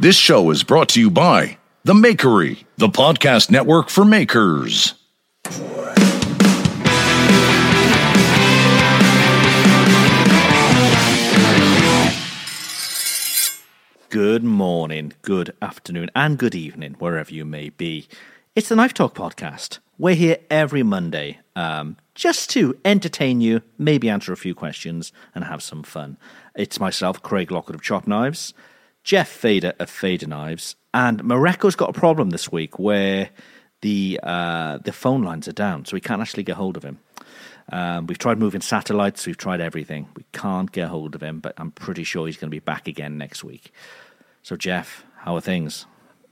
This show is brought to you by The Makery, the podcast network for makers. Good morning, good afternoon, and good evening, wherever you may be. It's the Knife Talk podcast. We're here every Monday um, just to entertain you, maybe answer a few questions, and have some fun. It's myself, Craig Lockwood of Chop Knives, Jeff Fader of Fader Knives, and Mareko's got a problem this week where the uh, the phone lines are down, so we can't actually get hold of him. Um, we've tried moving satellites, we've tried everything. We can't get hold of him, but I'm pretty sure he's going to be back again next week. So, Jeff, how are things?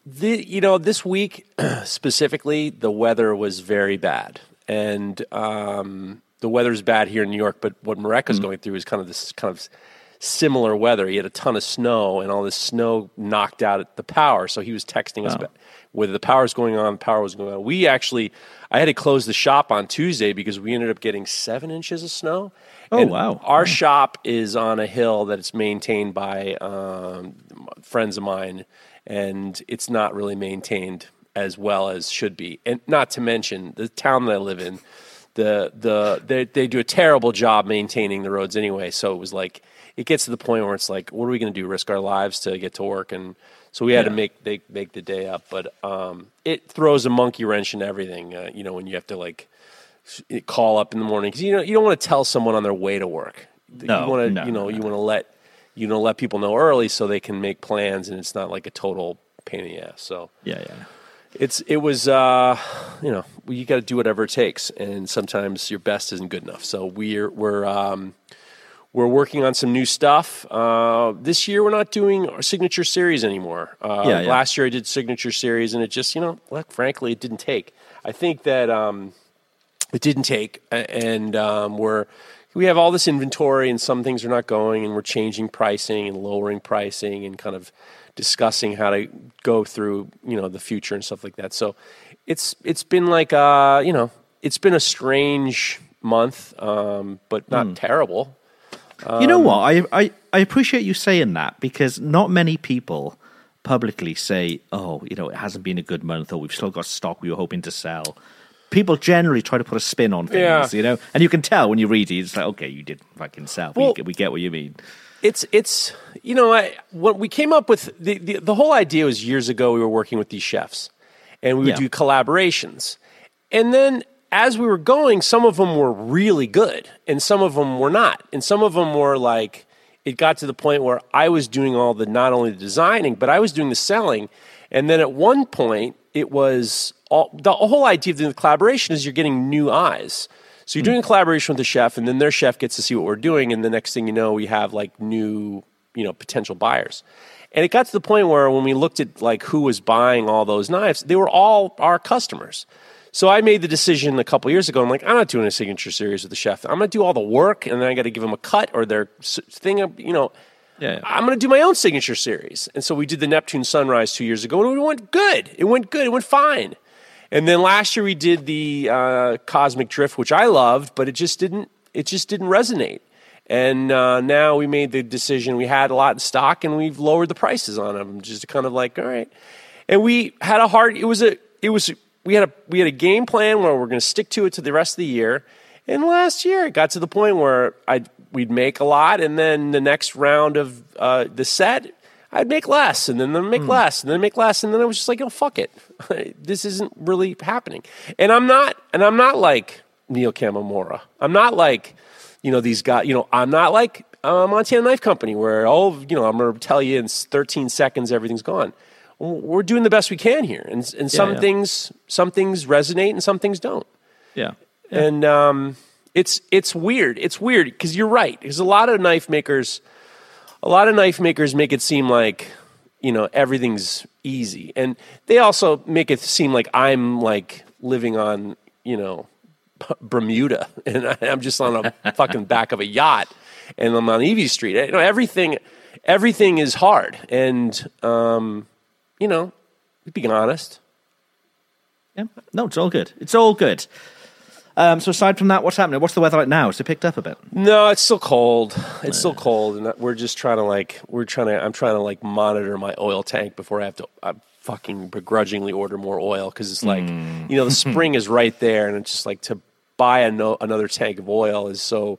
The, you know, this week specifically, the weather was very bad, and um, the weather's bad here in New York. But what Mareko's mm. going through is kind of this kind of similar weather. He had a ton of snow, and all this snow knocked out the power. So he was texting us whether the power was going on, the power was going on. We actually, I had to close the shop on Tuesday because we ended up getting seven inches of snow. Oh and wow! Our shop is on a hill that it's maintained by um, friends of mine, and it's not really maintained as well as should be. And not to mention the town that I live in, the the they, they do a terrible job maintaining the roads anyway. So it was like it gets to the point where it's like, what are we going to do? Risk our lives to get to work? And so we had yeah. to make they make the day up. But um, it throws a monkey wrench in everything. Uh, you know, when you have to like call up in the morning because you know you don't want to tell someone on their way to work. No, you want to no, you know no. you want to let you know let people know early so they can make plans and it's not like a total pain in the ass. So yeah, yeah. It's it was uh, you know you got to do whatever it takes, and sometimes your best isn't good enough. So we're we're um, we're working on some new stuff. Uh, this year, we're not doing our signature series anymore. Uh, yeah, yeah. Last year, I did signature series, and it just, you know, like, frankly, it didn't take. I think that um, it didn't take, and um, we're we have all this inventory, and some things are not going, and we're changing pricing and lowering pricing, and kind of discussing how to go through, you know, the future and stuff like that. So it's it's been like, uh, you know, it's been a strange month, um, but not mm. terrible. Um, you know what? I, I, I appreciate you saying that because not many people publicly say, oh, you know, it hasn't been a good month or we've still got stock we were hoping to sell. People generally try to put a spin on things, yeah. you know, and you can tell when you read it. It's like, okay, you did fucking sell. Well, we, we get what you mean. It's it's you know I, what we came up with the, the the whole idea was years ago. We were working with these chefs, and we would yeah. do collaborations, and then as we were going, some of them were really good and some of them were not. And some of them were like, it got to the point where I was doing all the not only the designing, but I was doing the selling. And then at one point, it was all, the whole idea of the collaboration is you're getting new eyes. So you're hmm. doing a collaboration with the chef, and then their chef gets to see what we're doing, and the next thing you know, we have like new, you know, potential buyers. And it got to the point where when we looked at like who was buying all those knives, they were all our customers. So I made the decision a couple years ago. I'm like, I'm not doing a signature series with the chef. I'm going to do all the work, and then I got to give them a cut or their thing. You know, yeah. I'm going to do my own signature series. And so we did the Neptune Sunrise two years ago, and it went good. It went good. It went fine. And then last year we did the uh, Cosmic Drift, which I loved, but it just didn't. It just didn't resonate. And uh, now we made the decision. We had a lot in stock, and we've lowered the prices on them, just kind of like, all right. And we had a hard. It was a. It was we had a we had a game plan where we're going to stick to it to the rest of the year. And last year, it got to the point where I we'd make a lot, and then the next round of uh, the set, I'd make less, and then then make mm. less, and then make less, and then I was just like, oh fuck it, this isn't really happening. And I'm not, and I'm not like Neil Kamimura. I'm not like, you know, these guys. You know, I'm not like uh, Montana Knife Company, where all you know, I'm going to tell you in 13 seconds everything's gone. We're doing the best we can here, and and some yeah. things some things resonate and some things don't. Yeah, yeah. and um, it's it's weird. It's weird because you're right. Because a lot of knife makers, a lot of knife makers make it seem like you know everything's easy, and they also make it seem like I'm like living on you know Bermuda, and I'm just on a fucking back of a yacht, and I'm on Evie Street. You know everything. Everything is hard, and um, you know, being honest. Yeah, no, it's all good. It's all good. Um, so aside from that, what's happening? What's the weather like now? Has it picked up a bit? No, it's still cold. It's still cold, and we're just trying to like we're trying to I'm trying to like monitor my oil tank before I have to I fucking begrudgingly order more oil because it's like mm. you know the spring is right there, and it's just like to buy a no, another tank of oil is so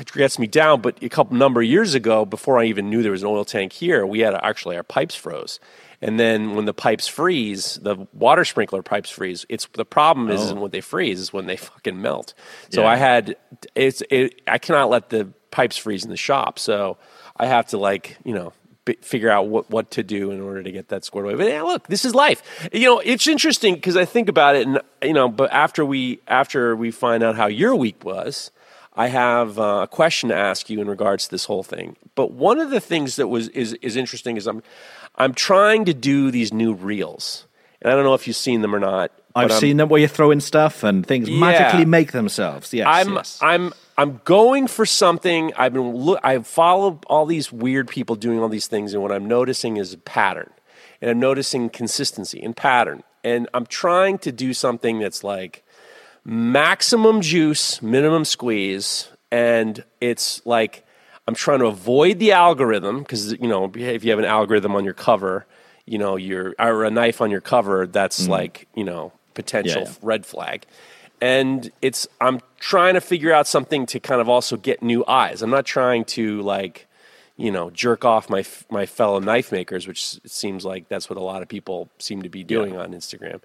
it gets me down. But a couple number of years ago, before I even knew there was an oil tank here, we had actually our pipes froze. And then when the pipes freeze, the water sprinkler pipes freeze. It's the problem is, oh. isn't when they freeze, is when they fucking melt. So yeah. I had it's it, I cannot let the pipes freeze in the shop. So I have to like you know b- figure out what what to do in order to get that squared away. But yeah, look, this is life. You know, it's interesting because I think about it, and you know, but after we after we find out how your week was. I have uh, a question to ask you in regards to this whole thing. But one of the things that was is is interesting is I'm I'm trying to do these new reels, and I don't know if you've seen them or not. I've seen them where you throw in stuff and things yeah, magically make themselves. Yes, I'm yes. I'm I'm going for something. I've been look. I've followed all these weird people doing all these things, and what I'm noticing is a pattern, and I'm noticing consistency and pattern, and I'm trying to do something that's like maximum juice, minimum squeeze, and it's like I'm trying to avoid the algorithm because you know if you have an algorithm on your cover, you know your or a knife on your cover, that's mm. like you know potential yeah, yeah. red flag. And it's I'm trying to figure out something to kind of also get new eyes. I'm not trying to like you know jerk off my my fellow knife makers, which seems like that's what a lot of people seem to be doing yeah. on Instagram.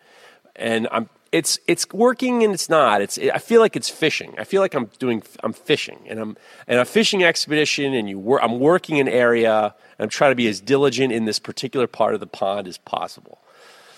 And I'm it's it's working and it's not. It's it, I feel like it's fishing. I feel like I'm doing I'm fishing and I'm and a fishing expedition and you wor- I'm working an area. and I'm trying to be as diligent in this particular part of the pond as possible.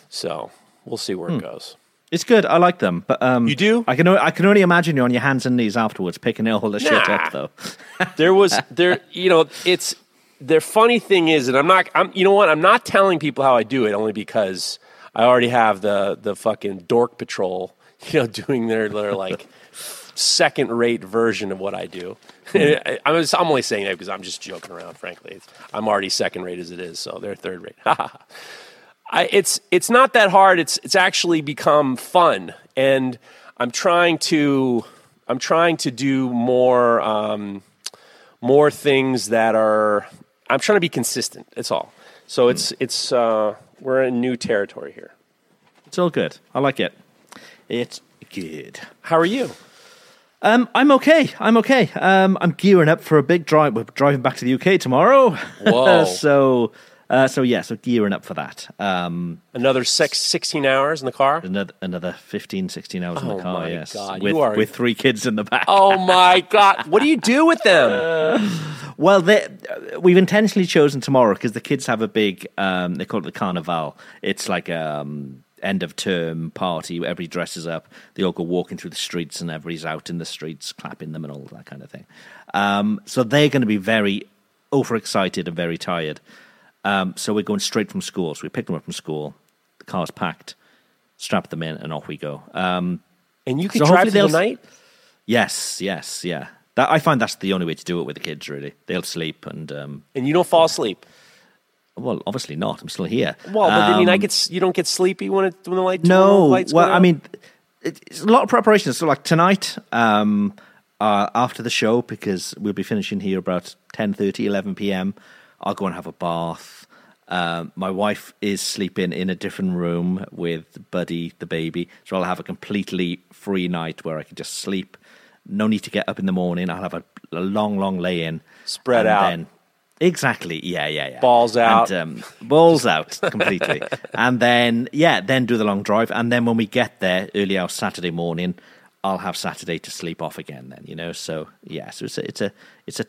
So we'll see where hmm. it goes. It's good. I like them, but um, you do. I can I can only imagine you on your hands and knees afterwards picking all the nah. shit up though. there was there you know it's the funny thing is, and I'm not I'm you know what I'm not telling people how I do it only because I already have the the fucking dork patrol, you know, doing their their like second rate version of what I do. Mm. I'm, I'm only saying that because I'm just joking around. Frankly, it's, I'm already second rate as it is, so they're third rate. I, it's it's not that hard. It's it's actually become fun, and I'm trying to I'm trying to do more um, more things that are. I'm trying to be consistent. That's all. So it's it's. Uh, we're in new territory here. It's all good. I like it. It's good. How are you? Um, I'm okay. I'm okay. Um, I'm gearing up for a big drive. We're driving back to the UK tomorrow. Whoa! so, uh, so yeah, so gearing up for that. Um, another six, 16 hours in the car. Another another 15, 16 hours oh in the car. My yes, God. with are... with three kids in the back. Oh my god! What do you do with them? Well, they, we've intentionally chosen tomorrow because the kids have a big. Um, they call it the carnival. It's like um, end of term party. Everybody dresses up. They all go walking through the streets, and everybody's out in the streets clapping them and all that kind of thing. Um, so they're going to be very overexcited and very tired. Um, so we're going straight from school. So we picked them up from school. The car's packed. Strap them in, and off we go. Um, and you can so drive through the night. Yes, yes, yeah. That, I find that's the only way to do it with the kids. Really, they'll sleep and um, and you don't fall asleep. Well, obviously not. I'm still here. Well, but I mean, I um, get you don't get sleepy when it when the light. No, lights well, I mean, it's a lot of preparation. So, like tonight, um, uh, after the show, because we'll be finishing here about 10, 11 p.m. I'll go and have a bath. Um, my wife is sleeping in a different room with Buddy, the baby, so I'll have a completely free night where I can just sleep No need to get up in the morning. I'll have a, a long, long lay in. Spread out. Then, exactly. Yeah, yeah, yeah. Balls out. And, um, balls out completely. and then, yeah, then do the long drive. And then when we get there, early hours Saturday morning, I'll have Saturday to sleep off again. Then you know. So yeah. So it's a it's a it's a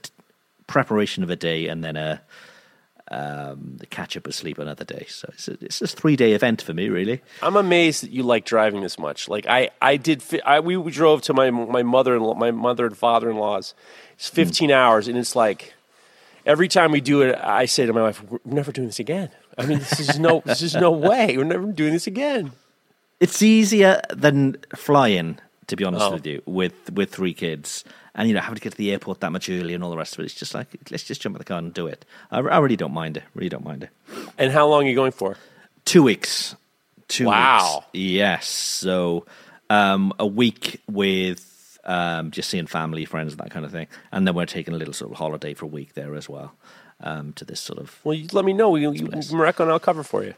preparation of a day and then a um, catch up with sleep another day. So it's a, it's a three day event for me, really. I'm amazed that you like driving this much. Like I, I did. I, we drove to my my mother and my mother and father in law's. It's 15 mm. hours, and it's like every time we do it, I say to my wife, "We're never doing this again." I mean, this is no, this is no way. We're never doing this again. It's easier than flying, to be honest oh. with you, with with three kids and you know having to get to the airport that much early and all the rest of it. It's just like let's just jump in the car and do it. I, I really don't mind it. Really don't mind it. And how long are you going for? Two weeks. Two wow. Weeks. Yes. So um, a week with um, just seeing family, friends, that kind of thing, and then we're taking a little sort of holiday for a week there as well. Um, to this sort of. Well, you let me know. We, you, Mareko, and I'll cover for you.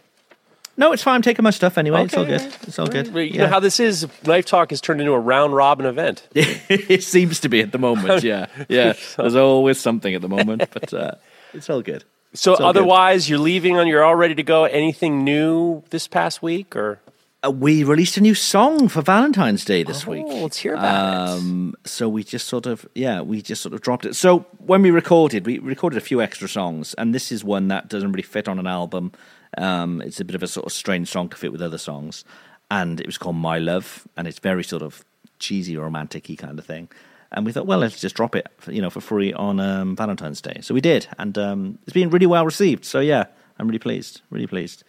No, it's fine. I'm taking my stuff anyway. Okay, it's all good. It's all good. You yeah. know how this is. Knife Talk has turned into a round robin event. it seems to be at the moment. Yeah, yeah. There's always something at the moment, but uh, it's all good. So all otherwise, good. you're leaving and you're all ready to go. Anything new this past week, or uh, we released a new song for Valentine's Day this oh, week. Let's hear about um, it. So we just sort of, yeah, we just sort of dropped it. So when we recorded, we recorded a few extra songs, and this is one that doesn't really fit on an album. Um, it's a bit of a sort of strange song to fit with other songs, and it was called My Love, and it's very sort of cheesy, romantic-y kind of thing. And we thought, well, let's just drop it, for, you know, for free on um, Valentine's Day. So we did, and um, it's been really well received. So yeah, I'm really pleased, really pleased.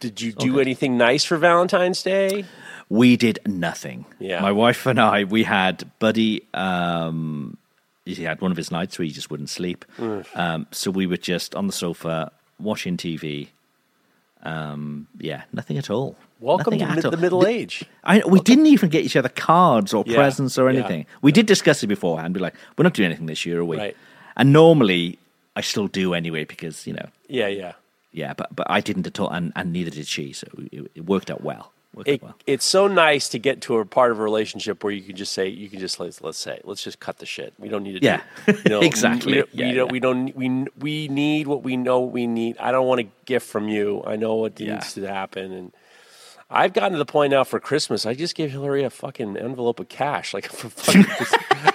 Did you do okay. anything nice for Valentine's Day? We did nothing. Yeah, my wife and I, we had Buddy. Um, he had one of his nights where he just wouldn't sleep. Mm. Um, so we were just on the sofa watching TV, um, yeah, nothing at all. Welcome nothing to mid- the middle age. I, we Welcome. didn't even get each other cards or yeah. presents or anything. Yeah. We did discuss it beforehand. Be like, we're not doing anything this year, are we? Right. And normally, I still do anyway because you know. Yeah, yeah, yeah. But but I didn't at all, and, and neither did she. So it, it worked out well it. It's so nice to get to a part of a relationship where you can just say, you can just let's, let's say, let's just cut the shit. We don't need to. Yeah, do, you know, exactly. We, yeah, we, don't. Yeah. We don't. We we need what we know we need. I don't want a gift from you. I know what yeah. needs to happen, and I've gotten to the point now for Christmas. I just give Hillary a fucking envelope of cash, like for fucking.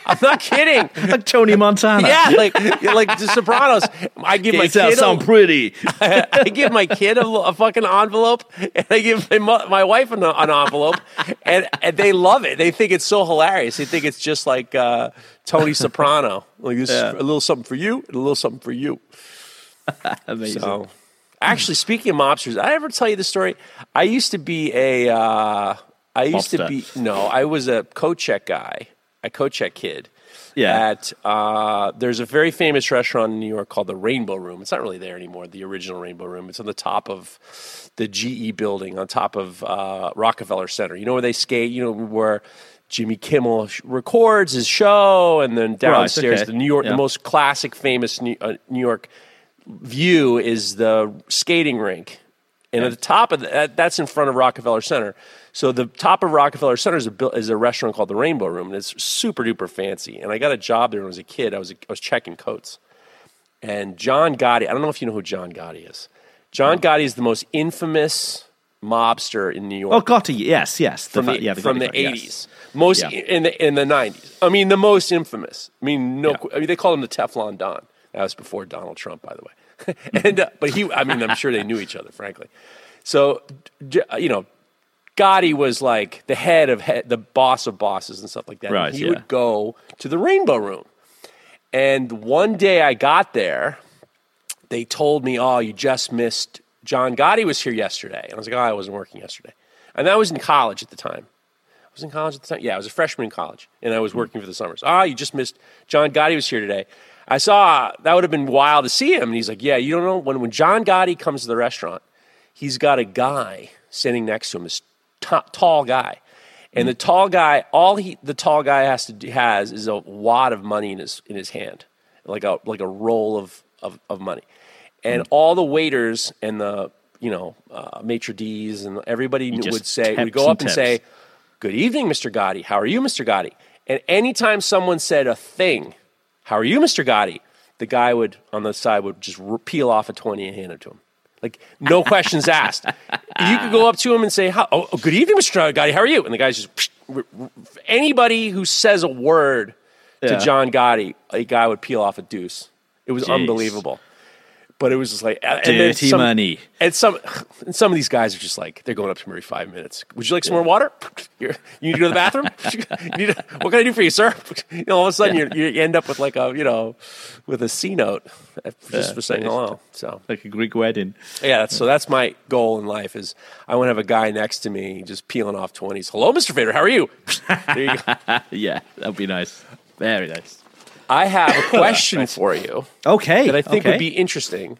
I'm not kidding. like Tony Montana. Yeah, like like The Sopranos. I give my kid sound a, pretty. I, I, give my kid a, a, fucking envelope, and I give my, my wife an, an envelope, and, and they love it. They think it's so hilarious. They think it's just like uh, Tony Soprano. Like this yeah. is a little something for you, and a little something for you. Amazing. So, Actually, speaking of mobsters, I ever tell you the story? I used to be a. Uh, I used to be no. I was a co-check guy, a co-check kid. Yeah. At uh, there's a very famous restaurant in New York called the Rainbow Room. It's not really there anymore. The original Rainbow Room. It's on the top of the GE building, on top of uh, Rockefeller Center. You know where they skate. You know where Jimmy Kimmel records his show, and then downstairs, right, okay. the New York, yeah. the most classic, famous New, uh, New York view is the skating rink. And at the top of that, that's in front of Rockefeller Center. So the top of Rockefeller Center is a, is a restaurant called the Rainbow Room, and it's super duper fancy. And I got a job there when I was a kid. I was, I was checking coats. And John Gotti, I don't know if you know who John Gotti is. John Gotti is the most infamous mobster in New York. Oh, Gotti, yes, yes. The, from the, yeah, the from the 80s. Yes. Most yeah. in the in the 90s. I mean, the most infamous. I mean, no, yeah. I mean, they call him the Teflon Don. That was before Donald Trump, by the way. and uh, but he, I mean, I'm sure they knew each other, frankly. So, you know, Gotti was like the head of head, the boss of bosses and stuff like that. Right, he yeah. would go to the Rainbow Room, and one day I got there, they told me, "Oh, you just missed John Gotti was here yesterday," and I was like, "Oh, I wasn't working yesterday," and I was in college at the time. I was in college at the time. Yeah, I was a freshman in college, and I was working for the summers. Ah, oh, you just missed John Gotti was here today. I saw that would have been wild to see him. And he's like, Yeah, you don't know when when John Gotti comes to the restaurant, he's got a guy sitting next to him, this t- tall guy. And the tall guy, all he the tall guy has to do, has is a wad of money in his in his hand, like a like a roll of of, of money, and mm. all the waiters and the you know uh, maitre d's and everybody would say would go up and, and say, "Good evening, Mr. Gotti. How are you, Mr. Gotti?" And anytime someone said a thing, how are you, Mr. Gotti? The guy would, on the side, would just peel off a 20 and hand it to him. Like, no questions asked. You could go up to him and say, oh, oh, good evening, Mr. Gotti. How are you? And the guy's just, anybody who says a word to. John Gotti, a guy would peel off a deuce. It was Jeez. unbelievable. But it was just like and dirty some, money. And some and some of these guys are just like they're going up to me every five minutes. Would you like some more water? You're, you need to go to the bathroom. to, what can I do for you, sir? You know, all of a sudden yeah. you end up with like a you know with a C note uh, just yeah, for saying hello. So like a Greek wedding. Yeah, so that's my goal in life is I want to have a guy next to me just peeling off twenties. Hello, Mister Fader. How are you? There you go. yeah, that'd be nice. Very nice. I have a question for you. Okay. That I think okay. would be interesting.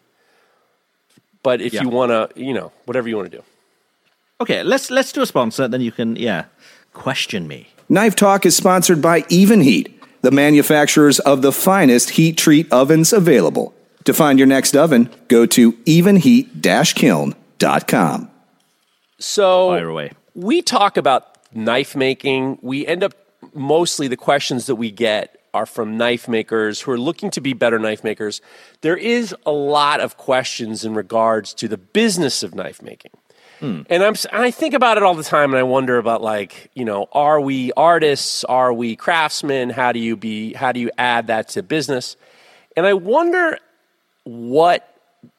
But if yeah. you want to, you know, whatever you want to do. Okay, let's let's do a sponsor. Then you can, yeah, question me. Knife Talk is sponsored by Evenheat, the manufacturers of the finest heat treat ovens available. To find your next oven, go to evenheat-kiln.com. So Fire away. we talk about knife making. We end up mostly the questions that we get are from knife makers who are looking to be better knife makers. There is a lot of questions in regards to the business of knife making. Hmm. And I'm I think about it all the time and I wonder about like, you know, are we artists? Are we craftsmen? How do you be how do you add that to business? And I wonder what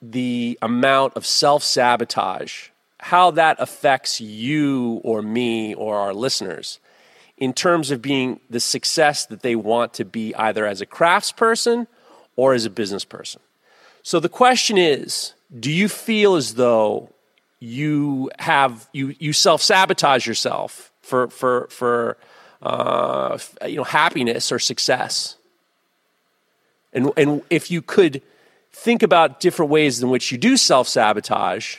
the amount of self-sabotage how that affects you or me or our listeners in terms of being the success that they want to be either as a craftsperson or as a business person. So the question is, do you feel as though you have you you self sabotage yourself for for for uh, you know happiness or success? And and if you could think about different ways in which you do self sabotage,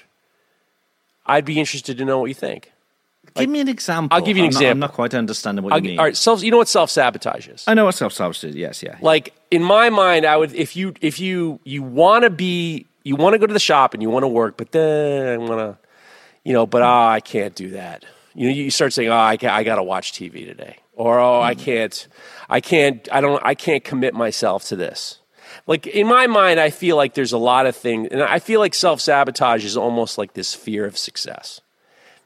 I'd be interested to know what you think. Give me an example. I'll give you an I'm example. Not, I'm not quite understanding what I'll, you mean. All right, self. You know what self sabotage is? I know what self sabotage is. Yes, yeah. Like in my mind, I would if you if you you want to be you want to go to the shop and you want to work, but then I want to, you know, but oh, I can't do that. You know, you start saying, oh, I I got to watch TV today, or oh, mm. I can't, I can't, I don't, I can't commit myself to this. Like in my mind, I feel like there's a lot of things, and I feel like self sabotage is almost like this fear of success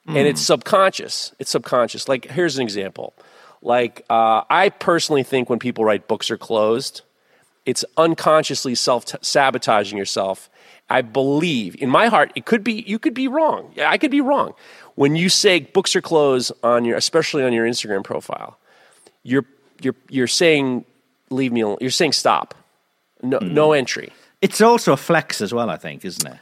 mm. and it's hmm. subconscious. It's subconscious. Like here's an example. Like uh, I personally think when people write books are closed, it's unconsciously self sabotaging yourself. I believe in my heart it could be you could be wrong. Yeah, I could be wrong. When you say books are closed on your especially on your Instagram profile, you're you're you're saying leave me alone. You're saying stop. No mm. no entry. It's also a flex as well, I think, isn't it?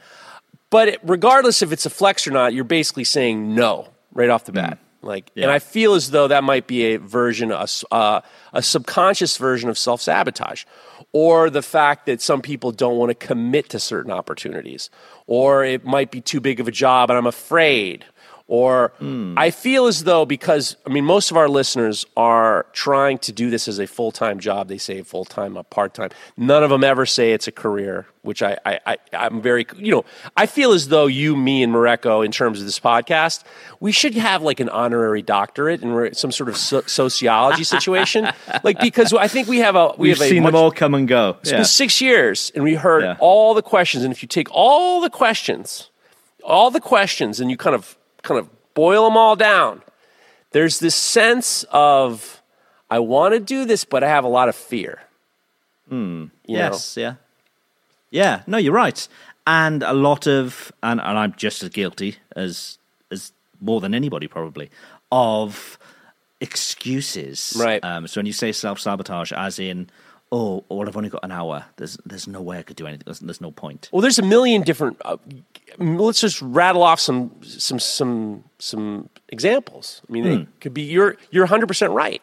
But regardless if it's a flex or not, you're basically saying no right off the bat. Mm. Like, yeah. and I feel as though that might be a version, a, uh, a subconscious version of self sabotage, or the fact that some people don't want to commit to certain opportunities, or it might be too big of a job and I'm afraid, or mm. I feel as though because I mean most of our listeners are trying to do this as a full time job. They say full time, a part time. None of them ever say it's a career, which I, I, I am very you know I feel as though you, me, and Mareko, in terms of this podcast, we should have like an honorary doctorate in some sort of so- sociology situation, like because I think we have a we We've have seen much, them all come and go. It's yeah. been six years, and we heard yeah. all the questions. And if you take all the questions, all the questions, and you kind of kind of boil them all down, there's this sense of, I want to do this, but I have a lot of fear. Mm, yes, know? yeah. Yeah, no, you're right. And a lot of, and, and I'm just as guilty as, as more than anybody probably, of excuses. Right. Um, so when you say self sabotage, as in, oh, well, I've only got an hour. There's there's no way I could do anything. There's, there's no point. Well, there's a million different. Uh, let's just rattle off some some some some examples. I mean, hmm. it could be you're you're 100 percent right.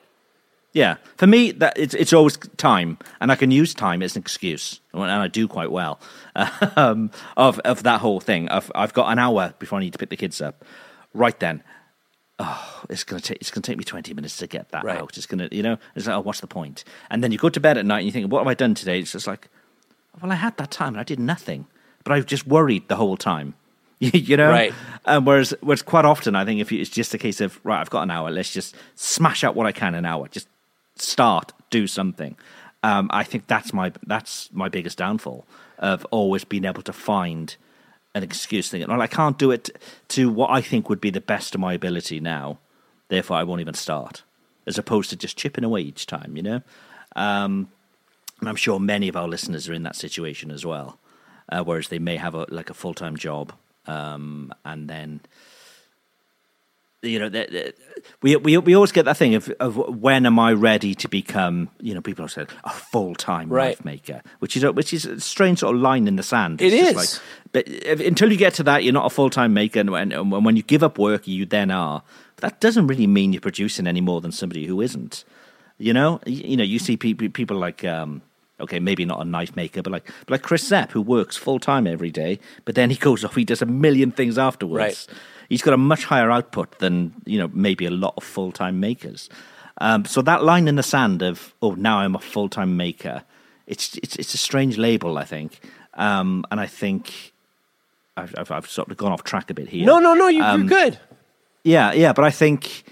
Yeah, for me, that it's it's always time, and I can use time as an excuse, and I do quite well um, of of that whole thing. I've I've got an hour before I need to pick the kids up. Right then, oh, it's gonna take it's gonna take me twenty minutes to get that right. out. It's gonna, you know, it's like, oh, what's the point? And then you go to bed at night and you think, what have I done today? It's just like, well, I had that time and I did nothing, but I've just worried the whole time. you know, right? Um, whereas, whereas quite often, I think if you, it's just a case of right, I've got an hour, let's just smash out what I can in an hour, just start, do something. Um, I think that's my that's my biggest downfall of always being able to find an excuse thing. Well, I can't do it to what I think would be the best of my ability now. Therefore, I won't even start, as opposed to just chipping away each time. You know, um, and I'm sure many of our listeners are in that situation as well. Uh, whereas they may have a like a full time job, um, and then you know, the, we we we always get that thing of, of when am I ready to become, you know, people have said a full time right. knife maker, which is a, which is a strange sort of line in the sand. It's it is. Like, but if, until you get to that, you're not a full time maker, and when, and when you give up work, you then are. But that doesn't really mean you're producing any more than somebody who isn't. You know, you, you know, you see people people like. Um, okay, maybe not a knife maker, but like but like Chris Zepp, who works full time every day, but then he goes off, he does a million things afterwards. Right he's got a much higher output than you know maybe a lot of full time makers. Um, so that line in the sand of oh now I'm a full time maker, it's it's it's a strange label I think, um, and I think I've, I've, I've sort of gone off track a bit here. No, no, no, you, um, you're good. Yeah, yeah, but I think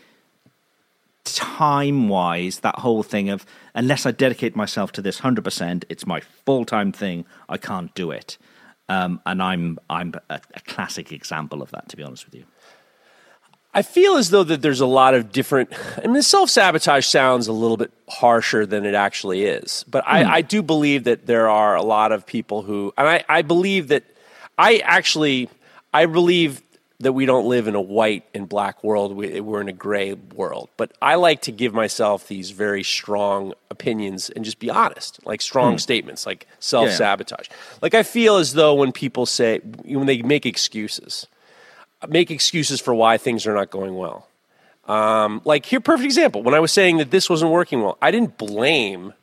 time wise, that whole thing of unless I dedicate myself to this hundred percent, it's my full time thing. I can't do it. Um, and I'm I'm a, a classic example of that, to be honest with you. I feel as though that there's a lot of different. I mean, self sabotage sounds a little bit harsher than it actually is, but. I, hmm. I, do believe that there are a lot of people who, and I, I believe that I actually, I believe that we don't live in a white and black world. We, are in a gray world. But I like to give myself these very strong opinions and just be honest, like strong hmm. statements, like self sabotage. Yeah. Like I feel as though when people say, when they make excuses, make excuses for why things are not going well. Um, like here, perfect example. When I was saying that this wasn't working well, I didn't blame.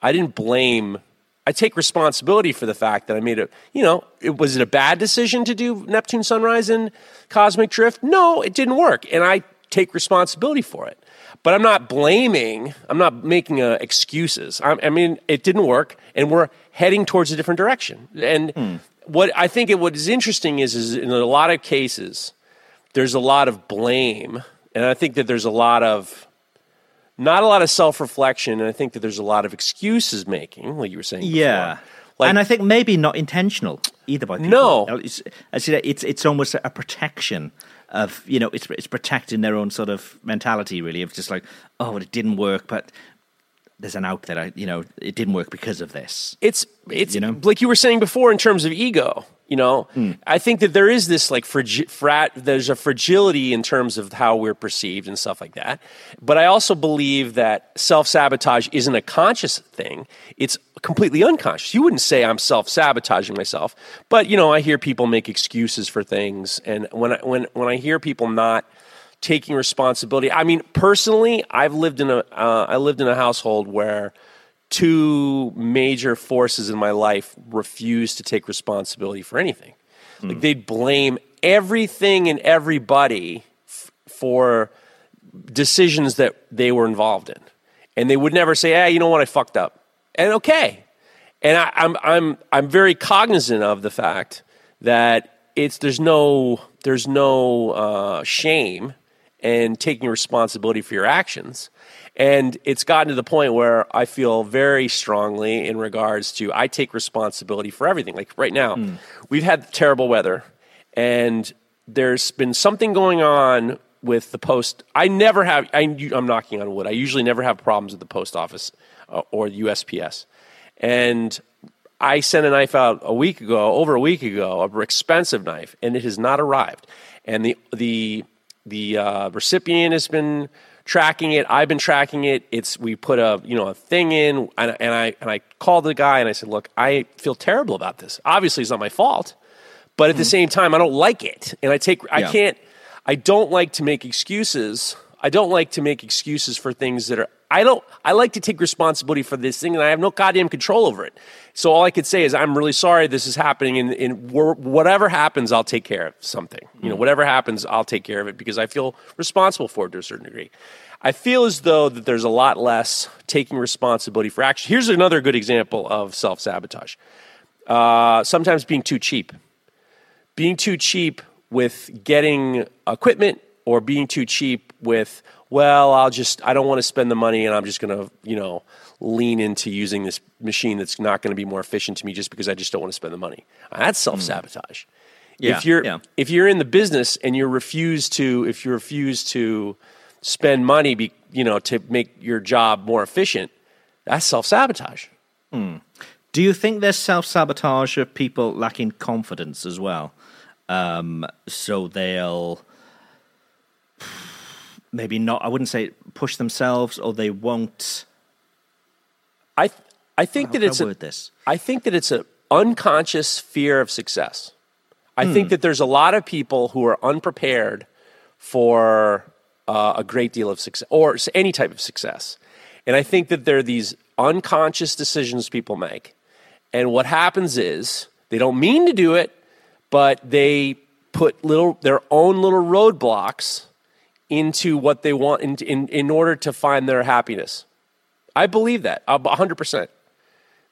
I didn't blame I take responsibility for the fact that I made a, you know, it, was it a bad decision to do Neptune Sunrise and Cosmic Drift? No, it didn't work. And I take responsibility for it. But I'm not blaming, I'm not making uh, excuses. I, I, mean, it didn't work and we're heading towards a different direction. And hmm. what I think it, what is interesting is, is in a lot of cases, there's a lot of blame. And I think that there's a lot of, not a lot of self reflection, and I think that there's a lot of excuses making, like you were saying. Yeah. Like, and I think maybe not intentional either by people. No, it's it's it's almost a protection of you know it's it's protecting their own sort of mentality really of just like oh it didn't work but there's an out that I you know it didn't work because of this. It's it's you know like you were saying before in terms of ego. You know, mm. I think that there is this like fragi- frat. There's a fragility in terms of how we're perceived and stuff like that. But I also believe that self sabotage isn't a conscious thing. It's completely unconscious. You wouldn't say I'm self sabotaging myself, but you know, I hear people make excuses for things, and when I, when when I hear people not taking responsibility, I mean, personally, I've lived in a uh, I lived in a household where two major forces in my life refused to take responsibility for anything. Mm. Like they'd blame everything and everybody f- for decisions that they were involved in. And they would never say, "Hey, you know what? I fucked up." And okay. And I, I'm I'm I'm very cognizant of the fact that it's there's no there's no uh, shame in taking responsibility for your actions. And it's gotten to the point where I feel very strongly in regards to I take responsibility for everything. Like right now, mm. we've had terrible weather, and there's been something going on with the post. I never have, I, am knocking on wood, I usually never have problems with the post office uh, or USPS. And I sent a knife out a week ago, over a week ago, an expensive knife, and it has not arrived. And the, the, the uh, recipient has been tracking it. I've been tracking it. It's we put a you know a thing in, and, and I and I called the guy and I said, look, I feel terrible about this. Obviously, it's not my fault, but at mm-hmm. the same time, I don't like it, and I take I can't. I don't like to make excuses. I don't like to make excuses for things that are I don't. I like to take responsibility for this thing, and I have no goddamn control over it. So all I could say is, I'm really sorry this is happening, and, and whatever happens, I'll take care of something. You know, mm. whatever happens, I'll take care of it because I feel responsible for it to a certain degree. I feel as though that there's a lot less taking responsibility for action. Here's another good example of self sabotage. Uh, sometimes being too cheap, being too cheap with getting equipment or being too cheap with, well, I'll just, I don't want to spend the money and I'm just going to, you know, lean into using this machine that's not going to be more efficient to me just because I just don't want to spend the money. That's self sabotage. Mm. Yeah, if you're yeah. if you're in the business and you refuse to if you refuse to spend money, be, you know, to make your job more efficient, that's self sabotage. Mm. Do you think there's self sabotage of people lacking confidence as well? Um, so they'll maybe not. I wouldn't say push themselves, or they won't. I I think How that it's a, this? I think that it's an unconscious fear of success. I Hmm. think that there's a lot of people who are unprepared for uh, a great deal of success or any type of success. And I think that there are these unconscious decisions people make. And what happens is they don't mean to do it, but they put little their own little roadblocks into what they want in, in, in order to find their happiness. I believe that a 100%.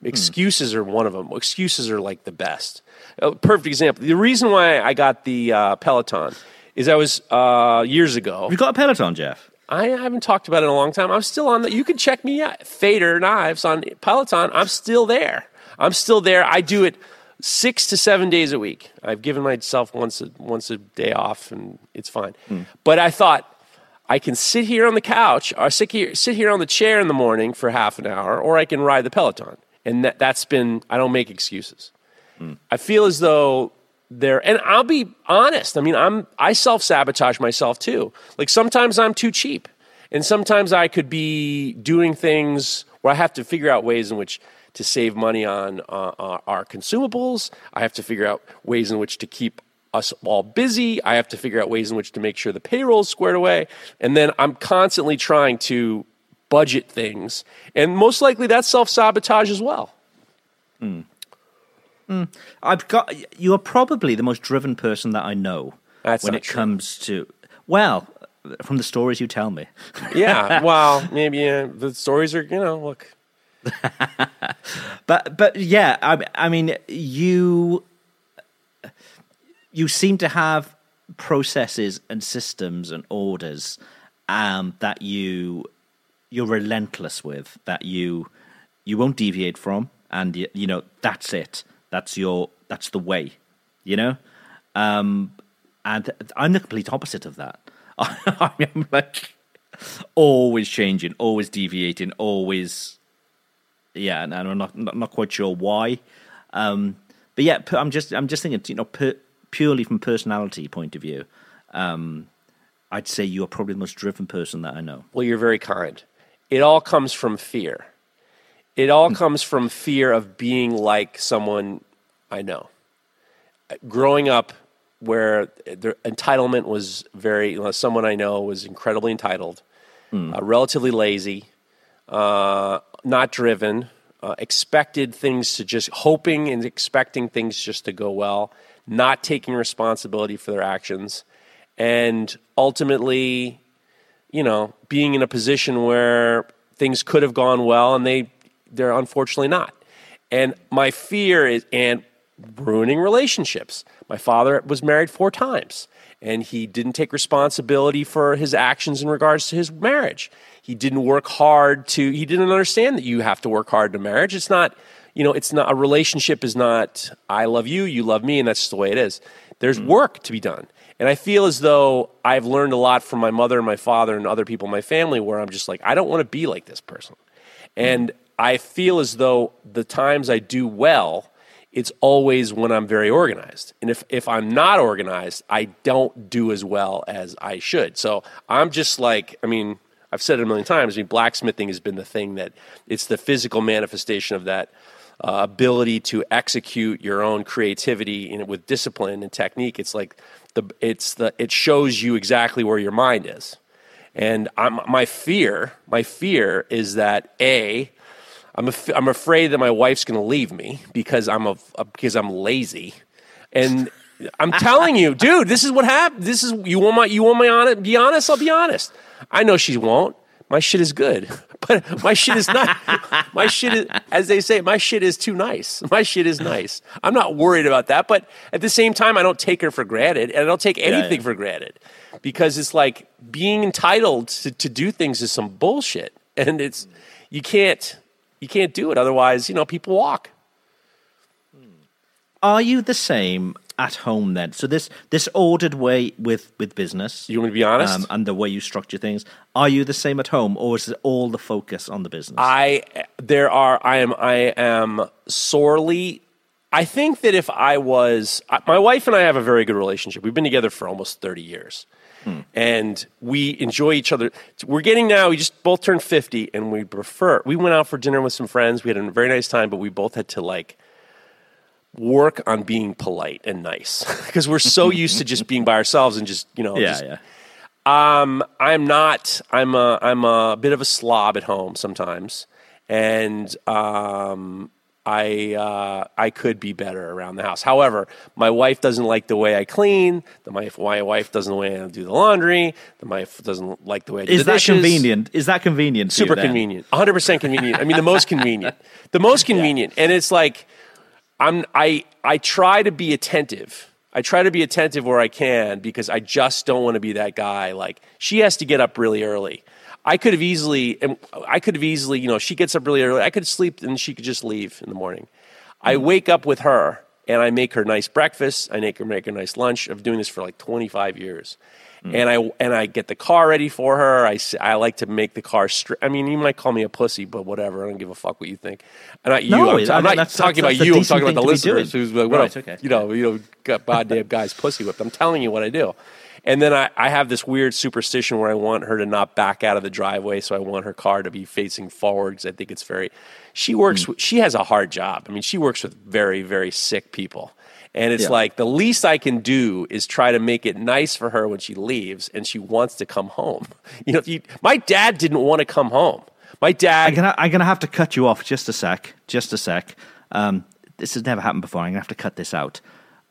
Excuses are one of them. Excuses are like the best. A perfect example. The reason why I got the uh, Peloton is I was uh, years ago. You got a Peloton, Jeff? I haven't talked about it in a long time. I'm still on that. You can check me out. Fader Knives on Peloton. I'm still there. I'm still there. I do it six to seven days a week. I've given myself once a, once a day off, and it's fine. Hmm. But I thought I can sit here on the couch or sit here, sit here on the chair in the morning for half an hour, or I can ride the Peloton. And that, that's been, I don't make excuses. Hmm. I feel as though there, and I'll be honest. I mean, I'm, I self sabotage myself too. Like sometimes I'm too cheap. And sometimes I could be doing things where I have to figure out ways in which to save money on uh, uh, our consumables. I have to figure out ways in which to keep us all busy. I have to figure out ways in which to make sure the payroll's squared away. And then I'm constantly trying to budget things. And most likely that's self sabotage as well. I've got. You are probably the most driven person that I know That's when it true. comes to. Well, from the stories you tell me, Yeah. well, maybe uh, the stories are, you know, look. but but yeah, I I mean you you seem to have processes and systems and orders um, that you you're relentless with that you you won't deviate from, and you, you know that's it. That's your that's the way, you know. Um, and I'm the complete opposite of that. I'm like always changing, always deviating, always yeah, and I'm not not, not quite sure why. Um, but yeah, I'm just I'm just thinking, you know, pu- purely from personality point of view, um, I'd say you are probably the most driven person that I know. Well, you're very kind. It all comes from fear. It all comes from fear of being like someone I know. Growing up, where the entitlement was very, you know, someone I know was incredibly entitled, uh, relatively lazy, uh, not driven, uh, expected things to just hoping and expecting things just to go well, not taking responsibility for their actions, and ultimately you know, being in a position where things could have gone well and they they're unfortunately not. And my fear is and ruining relationships. My father was married four times and he didn't take responsibility for his actions in regards to his marriage. He didn't work hard to he didn't understand that you have to work hard to marriage. It's not you know, it's not a relationship is not I love you, you love me, and that's just the way it is. There's hmm. work to be done. And I feel as though I've learned a lot from my mother and my father and other people in my family where I'm just like, I don't want to be like this person. Hmm. And I feel as though the times I do well, it's always when I'm very organized. And if, if I'm not organized, I don't do as well as I should. So I'm just like, I mean, I've said it a million times. I mean, blacksmithing has been the thing that it's the physical manifestation of that uh, ability to execute your own creativity in, with discipline and technique. It's like the it's the it shows you exactly where your mind is. And I'm, my fear, my fear is that a I'm af- I'm afraid that my wife's going to leave me because I'm a, a because I'm lazy, and I'm telling you, dude, this is what happened. This is you want my you want my honest be honest. I'll be honest. I know she won't my shit is good, but my shit is not. my shit is, as they say, my shit is too nice. My shit is nice. I'm not worried about that, but at the same time, I don't take her for granted, and I don't take anything yeah, yeah. for granted because it's like being entitled to, to do things is some bullshit, and it's you can't you can't do it otherwise. You know, people walk. Are you the same at home then? So this this ordered way with with business. You want me to be honest? Um, and the way you structure things. Are you the same at home, or is it all the focus on the business? I there are I am I am sorely. I think that if I was my wife and I have a very good relationship. We've been together for almost thirty years. Hmm. And we enjoy each other. We're getting now, we just both turned 50 and we prefer, we went out for dinner with some friends. We had a very nice time, but we both had to like work on being polite and nice because we're so used to just being by ourselves and just you know yeah just, yeah um i'm not i'm a i'm a bit of a slob at home sometimes and um I uh, I could be better around the house. However, my wife doesn't like the way I clean. The my, my wife doesn't the way I do the laundry. The my wife doesn't like the way I do Is the that convenient? Is that convenient? Super convenient. 100 percent convenient. I mean, the most convenient. The most convenient. Yeah. And it's like I'm I I try to be attentive. I try to be attentive where I can because I just don't want to be that guy. Like she has to get up really early. I could have easily, and I could have easily, you know, she gets up really early. I could sleep and she could just leave in the morning. I mm-hmm. wake up with her and I make her nice breakfast. I make her make her nice lunch. I've doing this for like 25 years. Mm. And I and I get the car ready for her. I, I like to make the car. Stri- I mean, you might call me a pussy, but whatever. I don't give a fuck what you think. And not you. No, I'm, I'm not talking about you. I'm talking about the listeners who's like, what right, okay. you know, you know, got goddamn guys pussy whipped. I'm telling you what I do. And then I, I have this weird superstition where I want her to not back out of the driveway, so I want her car to be facing forward because I think it's very. She works. Mm. She has a hard job. I mean, she works with very, very sick people. And it's yeah. like the least I can do is try to make it nice for her when she leaves and she wants to come home. You know, you, my dad didn't want to come home. My dad. I'm gonna, I'm gonna have to cut you off just a sec. Just a sec. Um, this has never happened before. I'm gonna have to cut this out.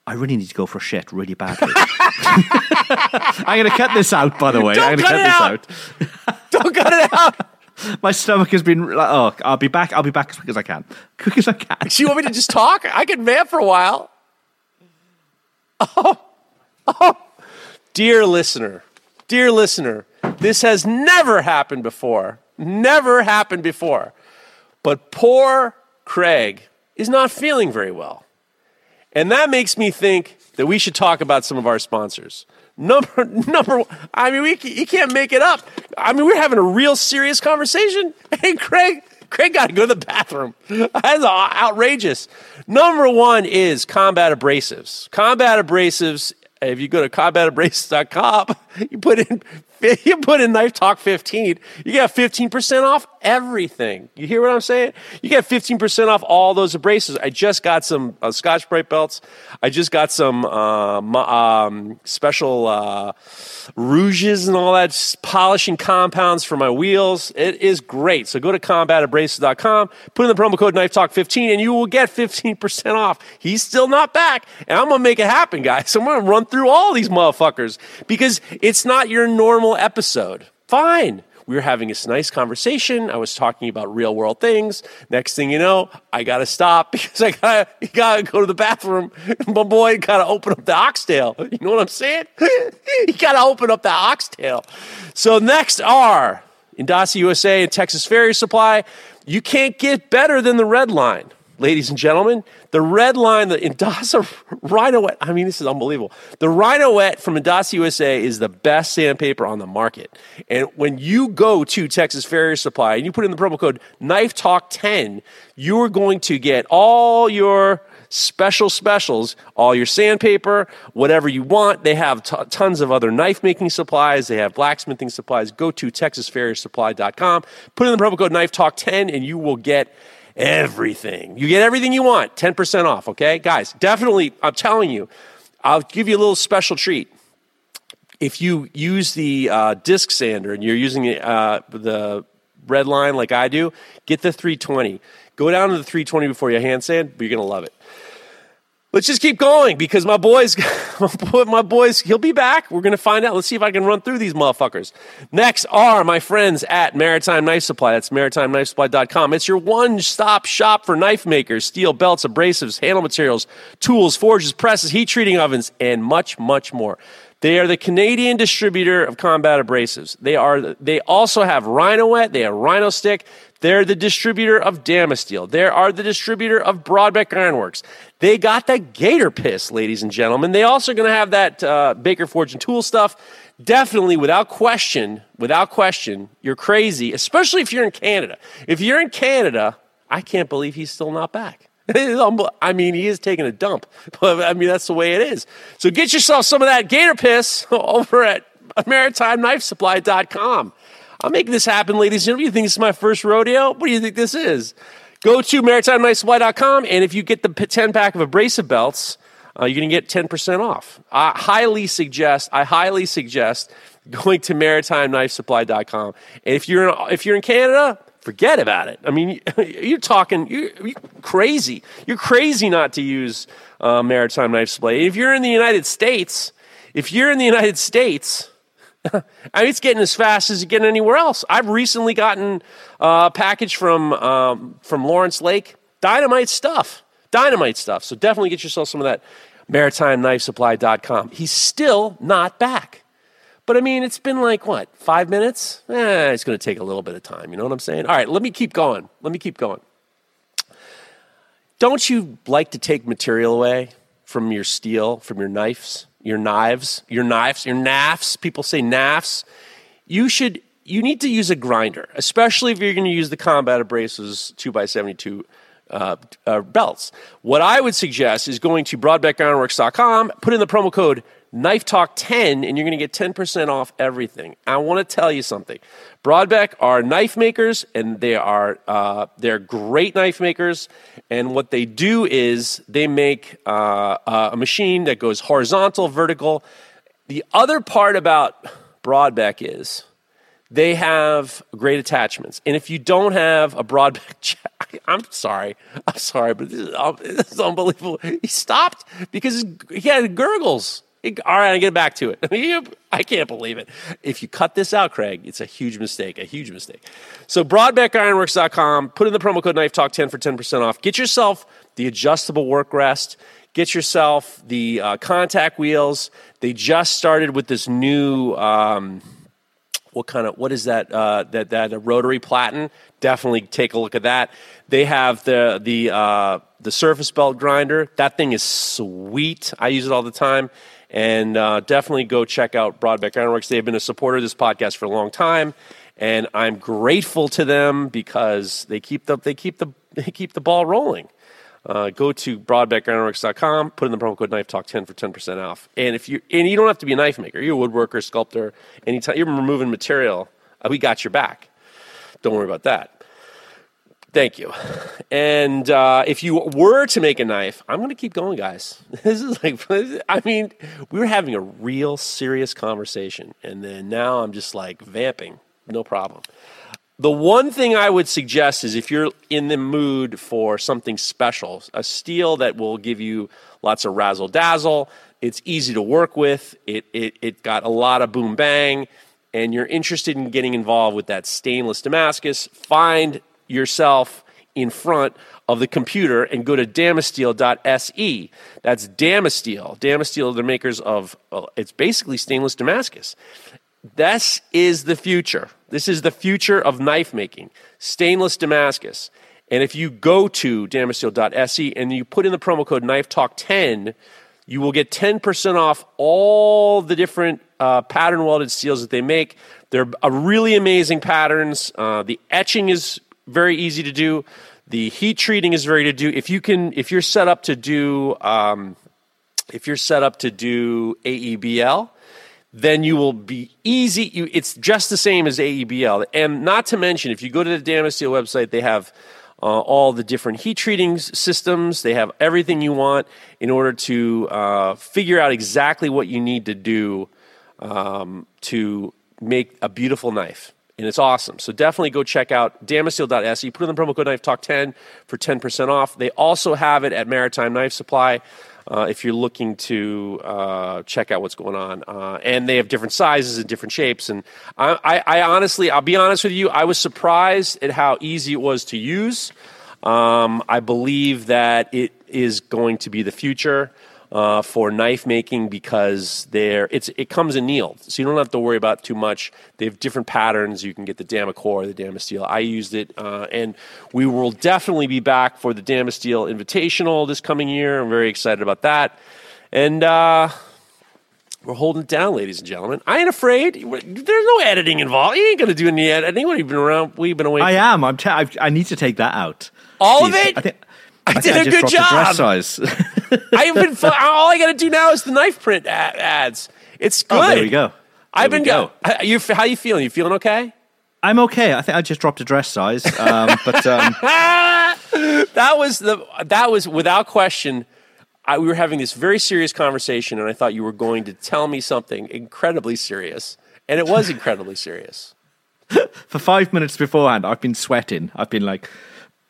I really need to go for a shit really badly. I'm going to cut this out, by the way. Don't I'm going to cut, cut this out. Don't cut it out. My stomach has been like, oh, I'll be back. I'll be back as quick as I can. Quick as I can. Do you want me to just talk? I can vamp for a while. Oh, oh, dear listener, dear listener, this has never happened before. Never happened before. But poor Craig is not feeling very well. And that makes me think that we should talk about some of our sponsors. Number number I mean we you can't make it up. I mean we're having a real serious conversation. Hey Craig, Craig got to go to the bathroom. That's outrageous. Number one is combat abrasives. Combat abrasives. If you go to combatabrasives.com, you put in you put in Knife Talk 15, you get 15% off everything. You hear what I'm saying? You get 15% off all those abrasives. I just got some uh, Scotch-Brite belts. I just got some uh, um, special uh, rouges and all that polishing compounds for my wheels. It is great. So go to combatabrasives.com, put in the promo code Knife Talk 15, and you will get 15% off. He's still not back, and I'm gonna make it happen, guys. I'm gonna run through all these motherfuckers because it's not your normal episode. Fine. We were having this nice conversation. I was talking about real world things. Next thing you know, I got to stop because I got to gotta go to the bathroom. My boy got to open up the oxtail. You know what I'm saying? he got to open up the oxtail. So next are Indasa USA and Texas Farrier Supply. You can't get better than the red line ladies and gentlemen. The red line, the Indasa Rhynowet, I mean, this is unbelievable. The Rhynowet from Indasa USA is the best sandpaper on the market. And when you go to Texas Farrier Supply and you put in the promo code Knife Talk 10, you're going to get all your special specials, all your sandpaper, whatever you want. They have t- tons of other knife making supplies. They have blacksmithing supplies. Go to texasfarriersupply.com, put in the promo code Knife Talk 10, and you will get everything. You get everything you want, 10% off, okay? Guys, definitely, I'm telling you, I'll give you a little special treat. If you use the uh, disc sander and you're using uh, the red line like I do, get the 320. Go down to the 320 before you hand sand, but you're going to love it. Let's just keep going because my boys, my boys, he'll be back. We're going to find out. Let's see if I can run through these motherfuckers. Next are my friends at Maritime Knife Supply. That's maritimeknifesupply.com. It's your one stop shop for knife makers, steel belts, abrasives, handle materials, tools, forges, presses, heat treating ovens, and much, much more. They are the Canadian distributor of combat abrasives. They are. They also have Rhynowet. They have Rhynostick. They're the distributor of Damasteel. They are the distributor of Brodbeck Ironworks. They got the Gator Piss, ladies and gentlemen. They also going to have that uh, Baker Forge and Tool stuff. Definitely, without question, without question, you're crazy, especially if you're in Canada. If you're in Canada, I can't believe he's still not back. I mean, he is taking a dump, but I mean, that's the way it is. So get yourself some of that gator piss over at maritimeknifesupply.com. I'm making this happen, ladies and gentlemen. You think this is my first rodeo? What do you think this is? Go to maritimeknifesupply.com, and if you get the 10 pack of abrasive belts, uh, you're going to get 10% off. I highly suggest, I highly suggest going to maritimeknifesupply.com. And if you're in, if you're in Canada, forget about it. I mean, you're talking, you're, you're crazy. You're crazy not to use uh, Maritime Knife Supply. If you're in the United States, if you're in the United States, I mean, it's getting as fast as you get anywhere else. I've recently gotten a package from um, from Lawrence Lake, dynamite stuff, dynamite stuff. So definitely get yourself some of that. MaritimeKnifeSupply.com. He's still not back. But I mean, it's been like what, five minutes? Eh, it's going to take a little bit of time. You know what I'm saying? All right, let me keep going. Let me keep going. Don't you like to take material away from your steel, from your knives, your knives, your knives, your nafs? People say nafs. You should. You need to use a grinder, especially if you're going to use the combat abrasives two x seventy two uh, uh, belts. What I would suggest is going to BrodbeckIronworks.com, put in the promo code Knife Talk 10, and you're going to get 10% off everything. I want to tell you something. Brodbeck are knife makers, and they are uh, they're great knife makers. And what they do is they make uh, a machine that goes horizontal, vertical. The other part about Brodbeck is they have great attachments. And if you don't have a Brodbeck, I'm sorry, I'm sorry, but this is, this is unbelievable. He stopped because he had gurgles. All right, I get back to it. I can't believe it. If you cut this out, Craig, it's a huge mistake, a huge mistake. So, BrodbeckIronworks.com, put in the promo code Knife Talk 10 for 10% off. Get yourself the adjustable work rest. Get yourself the uh, contact wheels. They just started with this new. Um, what kind of what is that uh, that that rotary platen definitely take a look at that they have the the uh, the surface belt grinder that thing is sweet i use it all the time and uh, definitely go check out Brodbeck Ironworks. They've been a supporter of this podcast for a long time, and I'm grateful to them because they keep the they keep the they keep the ball rolling. Uh, go to brodbeckironworks.com, put in the promo code Knife Talk 10 for 10% off. And if you and you don't have to be a knife maker, you're a woodworker, sculptor, anytime you're removing material, uh, we got your back. Don't worry about that. Thank you. And uh, if you were to make a knife, I'm going to keep going, guys. This is like, I mean, we were having a real serious conversation, and then now I'm just like vamping. No problem. The one thing I would suggest is if you're in the mood for something special, a steel that will give you lots of razzle dazzle, it's easy to work with, it, it, it got a lot of boom bang, and you're interested in getting involved with that stainless Damascus, find yourself in front of the computer and go to damasteel.se. That's Damasteel. Damasteel, the makers of, well, it's basically stainless Damascus. This is the future. This is the future of knife making, stainless Damascus. And if you go to damasteel.se and you put in the promo code Knife Talk 10, you will get 10% off all the different uh, pattern welded steels that they make. They're really amazing patterns. Uh, the etching is very easy to do. The heat treating is very to do. If you can, if you're set up to do, um, if you're set up to do AEBL, then you will be easy. You, it's just the same as AEBL. And not to mention, if you go to the Damasteel website, they have uh, all the different heat treating systems. They have everything you want in order to uh, figure out exactly what you need to do um, to make a beautiful knife and it's awesome. So definitely go check out damasteel.se. Put in the promo code Knife Talk 10 for 10% off. They also have it at Maritime Knife Supply. uh, if you're looking to uh, check out what's going on. Uh, and they have different sizes and different shapes. And I, I, I, honestly, I'll be honest with you, I was surprised at how easy it was to use. Um, I believe that it is going to be the future uh, for knife making because there it's it comes annealed, so you don't have to worry about too much. They have different patterns. You can get the Damacore, the Damasteel. I used it, uh, and we will definitely be back for the Damasteel Invitational this coming year. I'm very excited about that, and. Uh, we're holding it down, ladies and gentlemen. I ain't afraid. There's no editing involved. You ain't going to do any editing. We've been around. We've been away. I am. I'm. T- I need to take that out. All Jeez. of it. I. I, did a good job. Dress size. I've been. All I got to do now is the Knifeprint ads. It's good. Oh, there we go. There I've been go. You, how you feeling? You feeling okay? I'm okay. I think I just dropped a dress size, um, but um... that was the that was without question. I, we were having this very serious conversation, and I thought you were going to tell me something incredibly serious, and it was incredibly serious. For five minutes beforehand, I've been sweating. I've been like,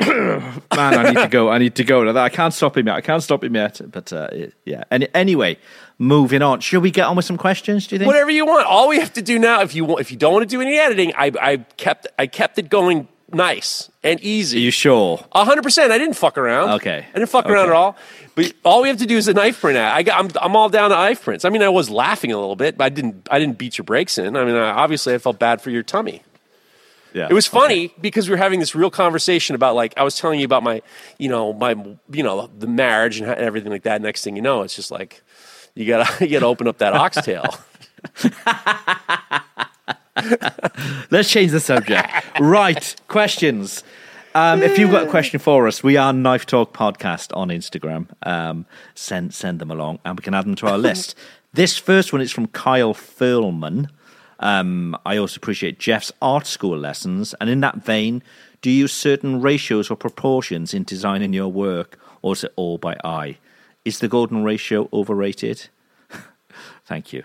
man, I need to go. I need to go. I can't stop him yet. I can't stop him yet. But uh, yeah. Any, anyway, moving on. Should we get on with some questions? Do you think? Whatever you want. All we have to do now, if you want, if you don't want to do any editing, I, I kept I kept it going nice and easy. Are you sure? hundred percent. I didn't fuck around. Okay. I didn't fuck okay. around at all. But all we have to do is a Knifeprint. Ad. I got, I'm I'm all down to Knifeprints. I mean, I was laughing a little bit, but I didn't I didn't beat your brakes in. I mean, I, obviously, I felt bad for your tummy. Yeah. It was funny okay. because we were having this real conversation about like I was telling you about my, you know, my, you know, the marriage and everything like that. Next thing you know, it's just like you gotta you gotta open up that oxtail. Let's change the subject. right, questions. Um, if you've got a question for us, we are Knife Talk Podcast on Instagram. Um, send send them along, and we can add them to our list. This first one is from Kyle Furlman. Um, I also appreciate Jeff's art school lessons, and in that vein, do you use certain ratios or proportions in designing your work, or is it all by eye? Is the golden ratio overrated? Thank you.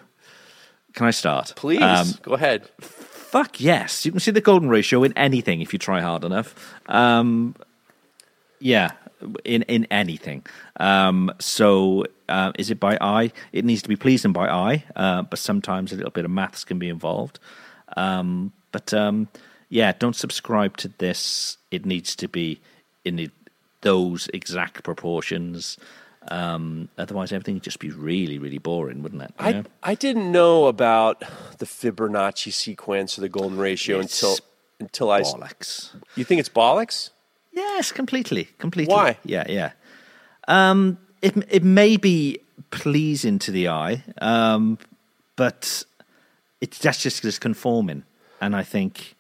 Can I start? Please, um, go ahead. Fuck yes. You can see the golden ratio in anything if you try hard enough. Um, yeah, in in anything. Um, so uh, is it by eye? It needs to be pleasing by eye, uh, but sometimes a little bit of maths can be involved. Um, but um, yeah, don't subscribe to this. It needs to be in the, those exact proportions. Um, otherwise, everything would just be really, really boring, wouldn't it? I I didn't know about the Fibonacci sequence or the golden ratio it's until until I. Bollocks. You think it's bollocks? Yes, completely, completely. Why? Yeah, yeah. Um, it it may be pleasing to the eye, um, but it's that's just just conforming, and I think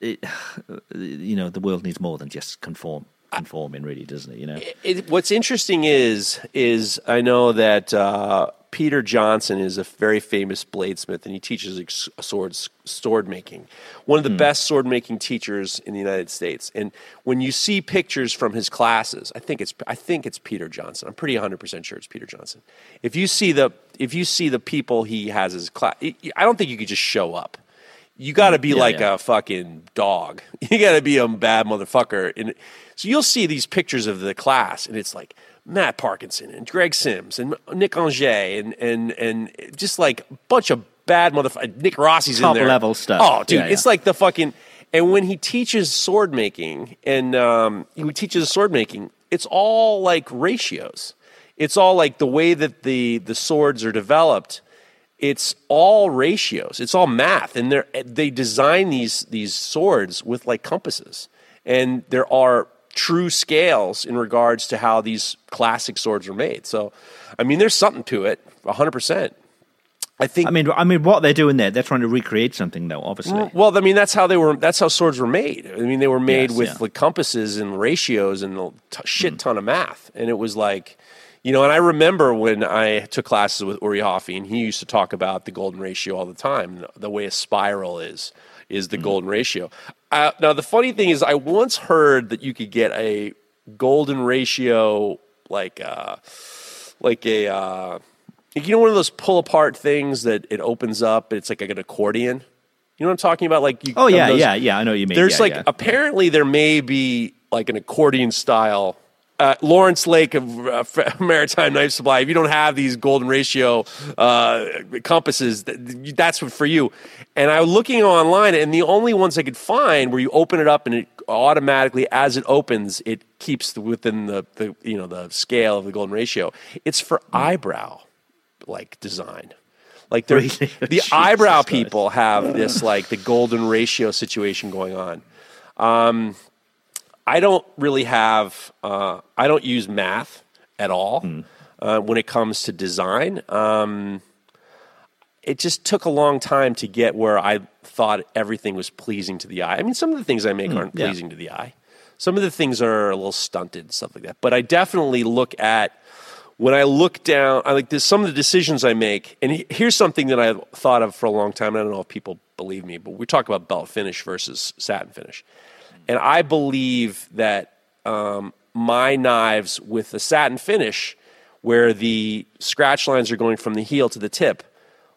it, you know, the world needs more than just conform conforming, really, doesn't it? You know, it, it, what's interesting is is I know that uh, Peter Johnsson is a very famous bladesmith, and he teaches swords sword making. One of the mm. best sword making teachers in the United States. And when you see pictures from his classes, I think it's I think it's Peter Johnsson. I'm pretty 100 percent sure it's Peter Johnsson. If you see the if you see the people he has his class, I don't think you could just show up. You got to be yeah, like yeah. a fucking dog. You got to be a bad motherfucker. And so you'll see these pictures of the class, and it's like Matt Parkinson and Greg Sims and Nick Angers and and and just like a bunch of bad motherfuckers. Nick Rossi's Top in there. level stuff. Oh, dude, yeah, yeah. it's like the fucking. And when he teaches sword making, and um, he teaches sword making, it's all like ratios. It's all like the way that the the swords are developed. It's all ratios. It's all math, and they they design these these swords with like compasses, and there are true scales in regards to how these classic swords are made. So, I mean, there's something to it, 100%. I think. I mean, I mean, what they're doing there, they're trying to recreate something, though. Obviously. Well, I mean, that's how they were. That's how swords were made. I mean, they were made yes, with yeah. like compasses and ratios and a t- shit mm. ton of math, and it was like, you know. And I remember when I took classes with Uri Hofi, and he used to talk about the golden ratio all the time, the way a spiral is is the mm-hmm. golden ratio. Uh, now, the funny thing is, I once heard that you could get a golden ratio, like uh, like a uh, you know one of those pull apart things that it opens up. It's like, an accordion. You know what I'm talking about? Like you, oh yeah, those, yeah, yeah. I know what you mean. There's yeah, like yeah. apparently there may be like an accordion style uh, Lawrence Lake of uh, Maritime Knife Supply. If you don't have these golden ratio uh, compasses, that's for you. And I was looking online, and the only ones I could find where you open it up and it automatically, as it opens, it keeps within the, the you know the scale of the golden ratio. It's for mm. eyebrow like design. Like the eyebrow people have this like the golden ratio situation going on. Um, I don't really have. Uh, I don't use math at all mm. uh, when it comes to design. Um, it just took a long time to get where I thought everything was pleasing to the eye. I mean, some of the things I make mm, aren't yeah. pleasing to the eye. Some of the things are a little stunted and stuff like that. But I definitely look at when I look down. I like this, some of the decisions I make. And here's something that I've thought of for a long time. And I don't know if people believe me, but we talk about belt finish versus satin finish. And I believe that um, my knives with the satin finish, where the scratch lines are going from the heel to the tip,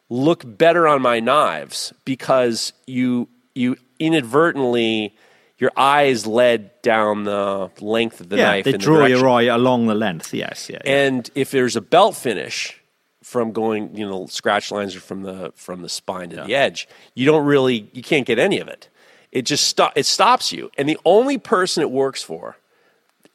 look better on my knives because you you inadvertently your eyes led down the length of the yeah, knife. They draw the your eye along the length. Yes, yeah, yeah. And if there's a belt finish from going, you know, scratch lines are from the from the spine to yeah. the edge, you don't really you can't get any of it. It just stop, it stops you. And the only person it works for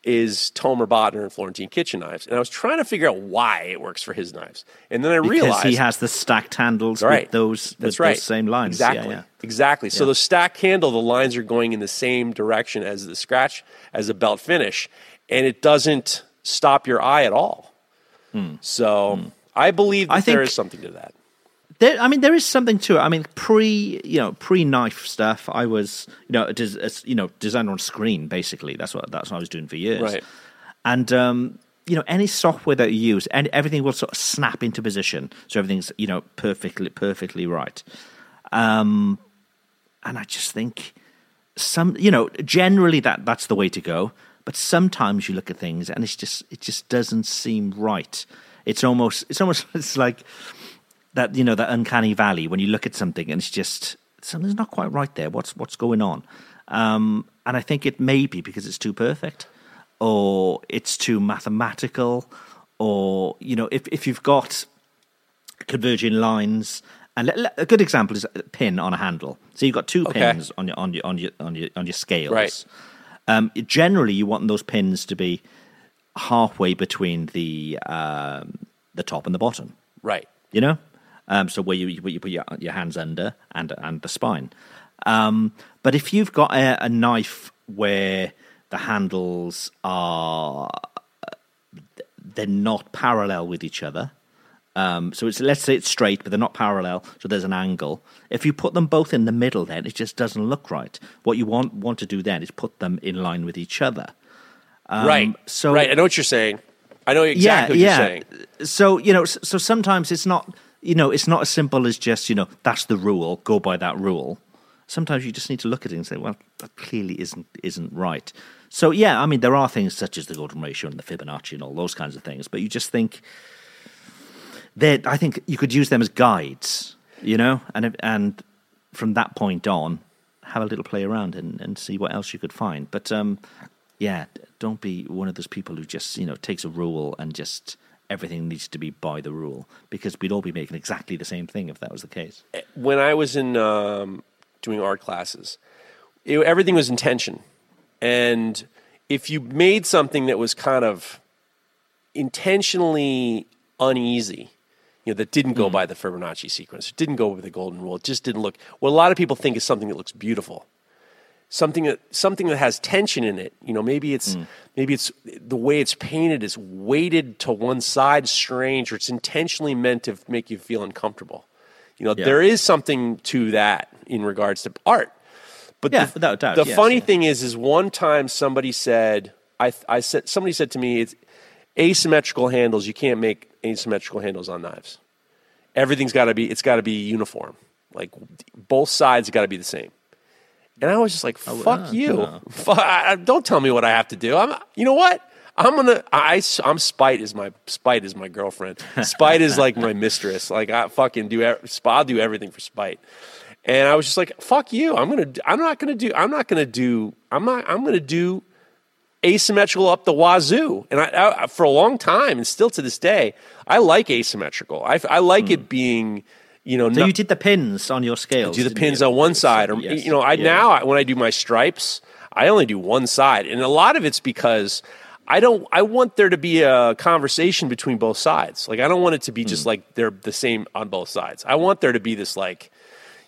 is Tomer Botner and Florentine Kitchen knives. And I was trying to figure out why it works for his knives. And then I because realized he has the stacked handles right. with those That's with right. those same lines. Exactly. Yeah, yeah. Exactly. So the stacked handle, the lines are going in the same direction as the scratch as the belt finish, and it doesn't stop your eye at all. Hmm. So hmm. I believe that I there is something to that. There, I mean, there is something to it. I mean, pre, you know, pre knife stuff. I was, you know, des- you know, designer on screen. Basically, that's what that's what I was doing for years. Right. And um, you know, any software that you use, and everything will sort of snap into position, so everything's you know perfectly perfectly right. Um, and I just think some, you know, generally that that's the way to go. But sometimes you look at things and it's just it just doesn't seem right. It's almost it's almost it's like that you know that uncanny valley when you look at something and it's just something's not quite right there. What's what's going on? Um, and I think it may be because it's too perfect, or it's too mathematical, or you know if if you've got converging lines. And a good example is a pin on a handle. So you've got two okay. pins on your on your on your on your on your scales. Right. Um, generally, you want those pins to be halfway between the um, the top and the bottom. Right. You know, um, so where you, where you put your, your hands under and and the spine. Um, but if you've got a, a, knife where the handles are they're not parallel with each other, um, so it's let's say it's straight, but they're not parallel, so there's an angle. If you put them both in the middle, then it just doesn't look right. What you want want to do then is put them in line with each other. Um, right. So right, I know what you're saying. I know exactly yeah, what yeah. you're saying. So you know, so sometimes it's not you know, it's not as simple as just, you know, that's the rule, go by that rule. Sometimes you just need to look at it and say, well, that clearly isn't isn't right. So yeah, I mean, there are things such as the golden ratio and the Fibonacci and all those kinds of things, but you just think that I think you could use them as guides, you know, and and from that point on, have a little play around and, and see what else you could find. But um, yeah, don't be one of those people who just you know takes a rule and just everything needs to be by the rule because we'd all be making exactly the same thing if that was the case. When I was in um, doing art classes, it, everything was intention, and if you made something that was kind of intentionally uneasy, you know, that didn't go mm. by the Fibonacci sequence, it didn't go with the golden rule, it just didn't look. What a lot of people think is something that looks beautiful something that something that has tension in it. You know, maybe it's mm. maybe it's the way it's painted is weighted to one side, strange, or it's intentionally meant to make you feel uncomfortable. You know, yeah. there is something to that in regards to art. But yeah, the, doubt. The yes, funny yeah. thing is, is one time somebody said, I, I said, somebody said to me, it's asymmetrical handles. You can't make asymmetrical handles on knives. Everything's got to be, it's got to be uniform. Like both sides got to be the same. And I was just like, "Fuck uh, you! Don't tell me what I have to do." I'm, you know what? I'm gonna. I, I'm spite is my spite is my girlfriend. Spite is like my mistress. Like I fucking do. I'll do everything for spite. And I was just like, "Fuck you! I'm gonna. I'm not gonna do. I'm not gonna do. I'm not. I'm gonna do asymmetrical up the wazoo. And I, I, for a long time, and still to this day, I like asymmetrical. I, I like mm. it being, you know. So you did the pins on your scales. do the pins you? on one side, or yes. you know, I yeah. now when I do my stripes, I only do one side, and a lot of it's because. I don't. I want there to be a conversation between both sides. Like I don't want it to be just mm. like they're the same on both sides. I want there to be this like,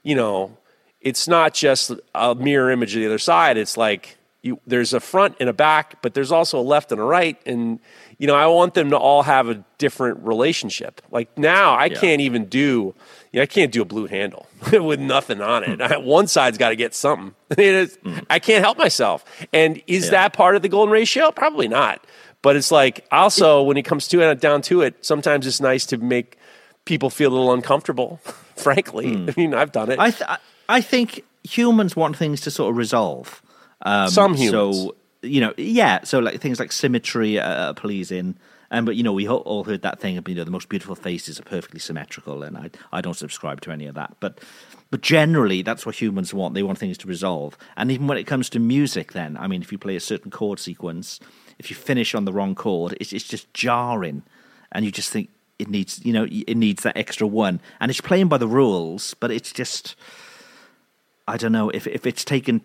you know, it's not just a mirror image of the other side. It's like you, there's a front and a back, but there's also a left and a right. And, you know, I want them to all have a different relationship. Like now, I yeah. can't even do, you know, I can't do a blue handle with nothing on it. Hmm. One side's got to get something. mm. I can't help myself. And is yeah. that part of the golden ratio? Probably not. But it's like also when it comes to it, down to it, sometimes it's nice to make people feel a little uncomfortable. frankly, mm. I mean, I've done it. I th- I think humans want things to sort of resolve. Um, Some humans. So, you know, yeah. So, like things like symmetry uh, pleasing. And but you know we all heard that thing of you know the most beautiful faces are perfectly symmetrical, and I I don't subscribe to any of that. But but generally that's what humans want. They want things to resolve. And even when it comes to music, then I mean, if you play a certain chord sequence, if you finish on the wrong chord, it's it's just jarring, and you just think it needs you know it needs that extra one, and it's playing by the rules, but it's just I don't know if if it's taken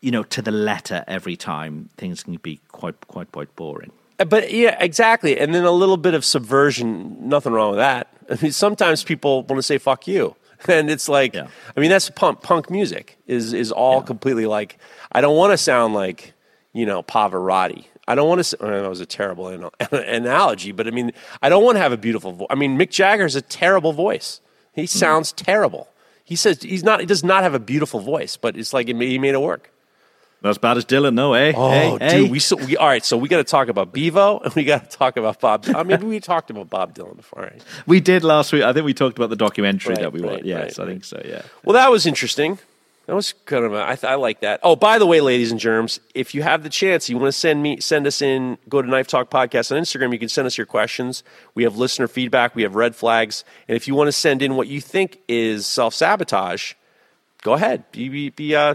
you know, to the letter every time, things can be quite, quite, quite boring. Uh, but yeah, exactly. And then a little bit of subversion, nothing wrong with that. I mean, sometimes people want to say "fuck you," and it's like, yeah. I mean, that's punk punk music is is all yeah. completely like. I don't want to sound like you know Pavarotti. I don't want to. that was a terrible analogy, but I mean, I don't want to have a beautiful voice. I mean, Mick Jagger has a terrible voice. He mm. sounds mm. terrible. He says he's not. He does not have a beautiful voice, but it's like he made it work. Not as bad as Dylan, no, eh? Oh, hey, dude, hey. we so we all right. So we got to talk about Bevo, and we got to talk about Bob. I mean, we talked about Bob Dylan before. Right? We did last week. I think we talked about the documentary right, that we right, watched. Yes, I think so. Yeah. Well, that was interesting. That was kind of a, I, I like that. Oh, by the way, ladies and germs, if you have the chance, you want to send me send us in. Go to Knife Talk Podcast on Instagram. You can send us your questions. We have listener feedback. We have red flags, and if you want to send in what you think is self sabotage, go ahead. Be, be, be uh,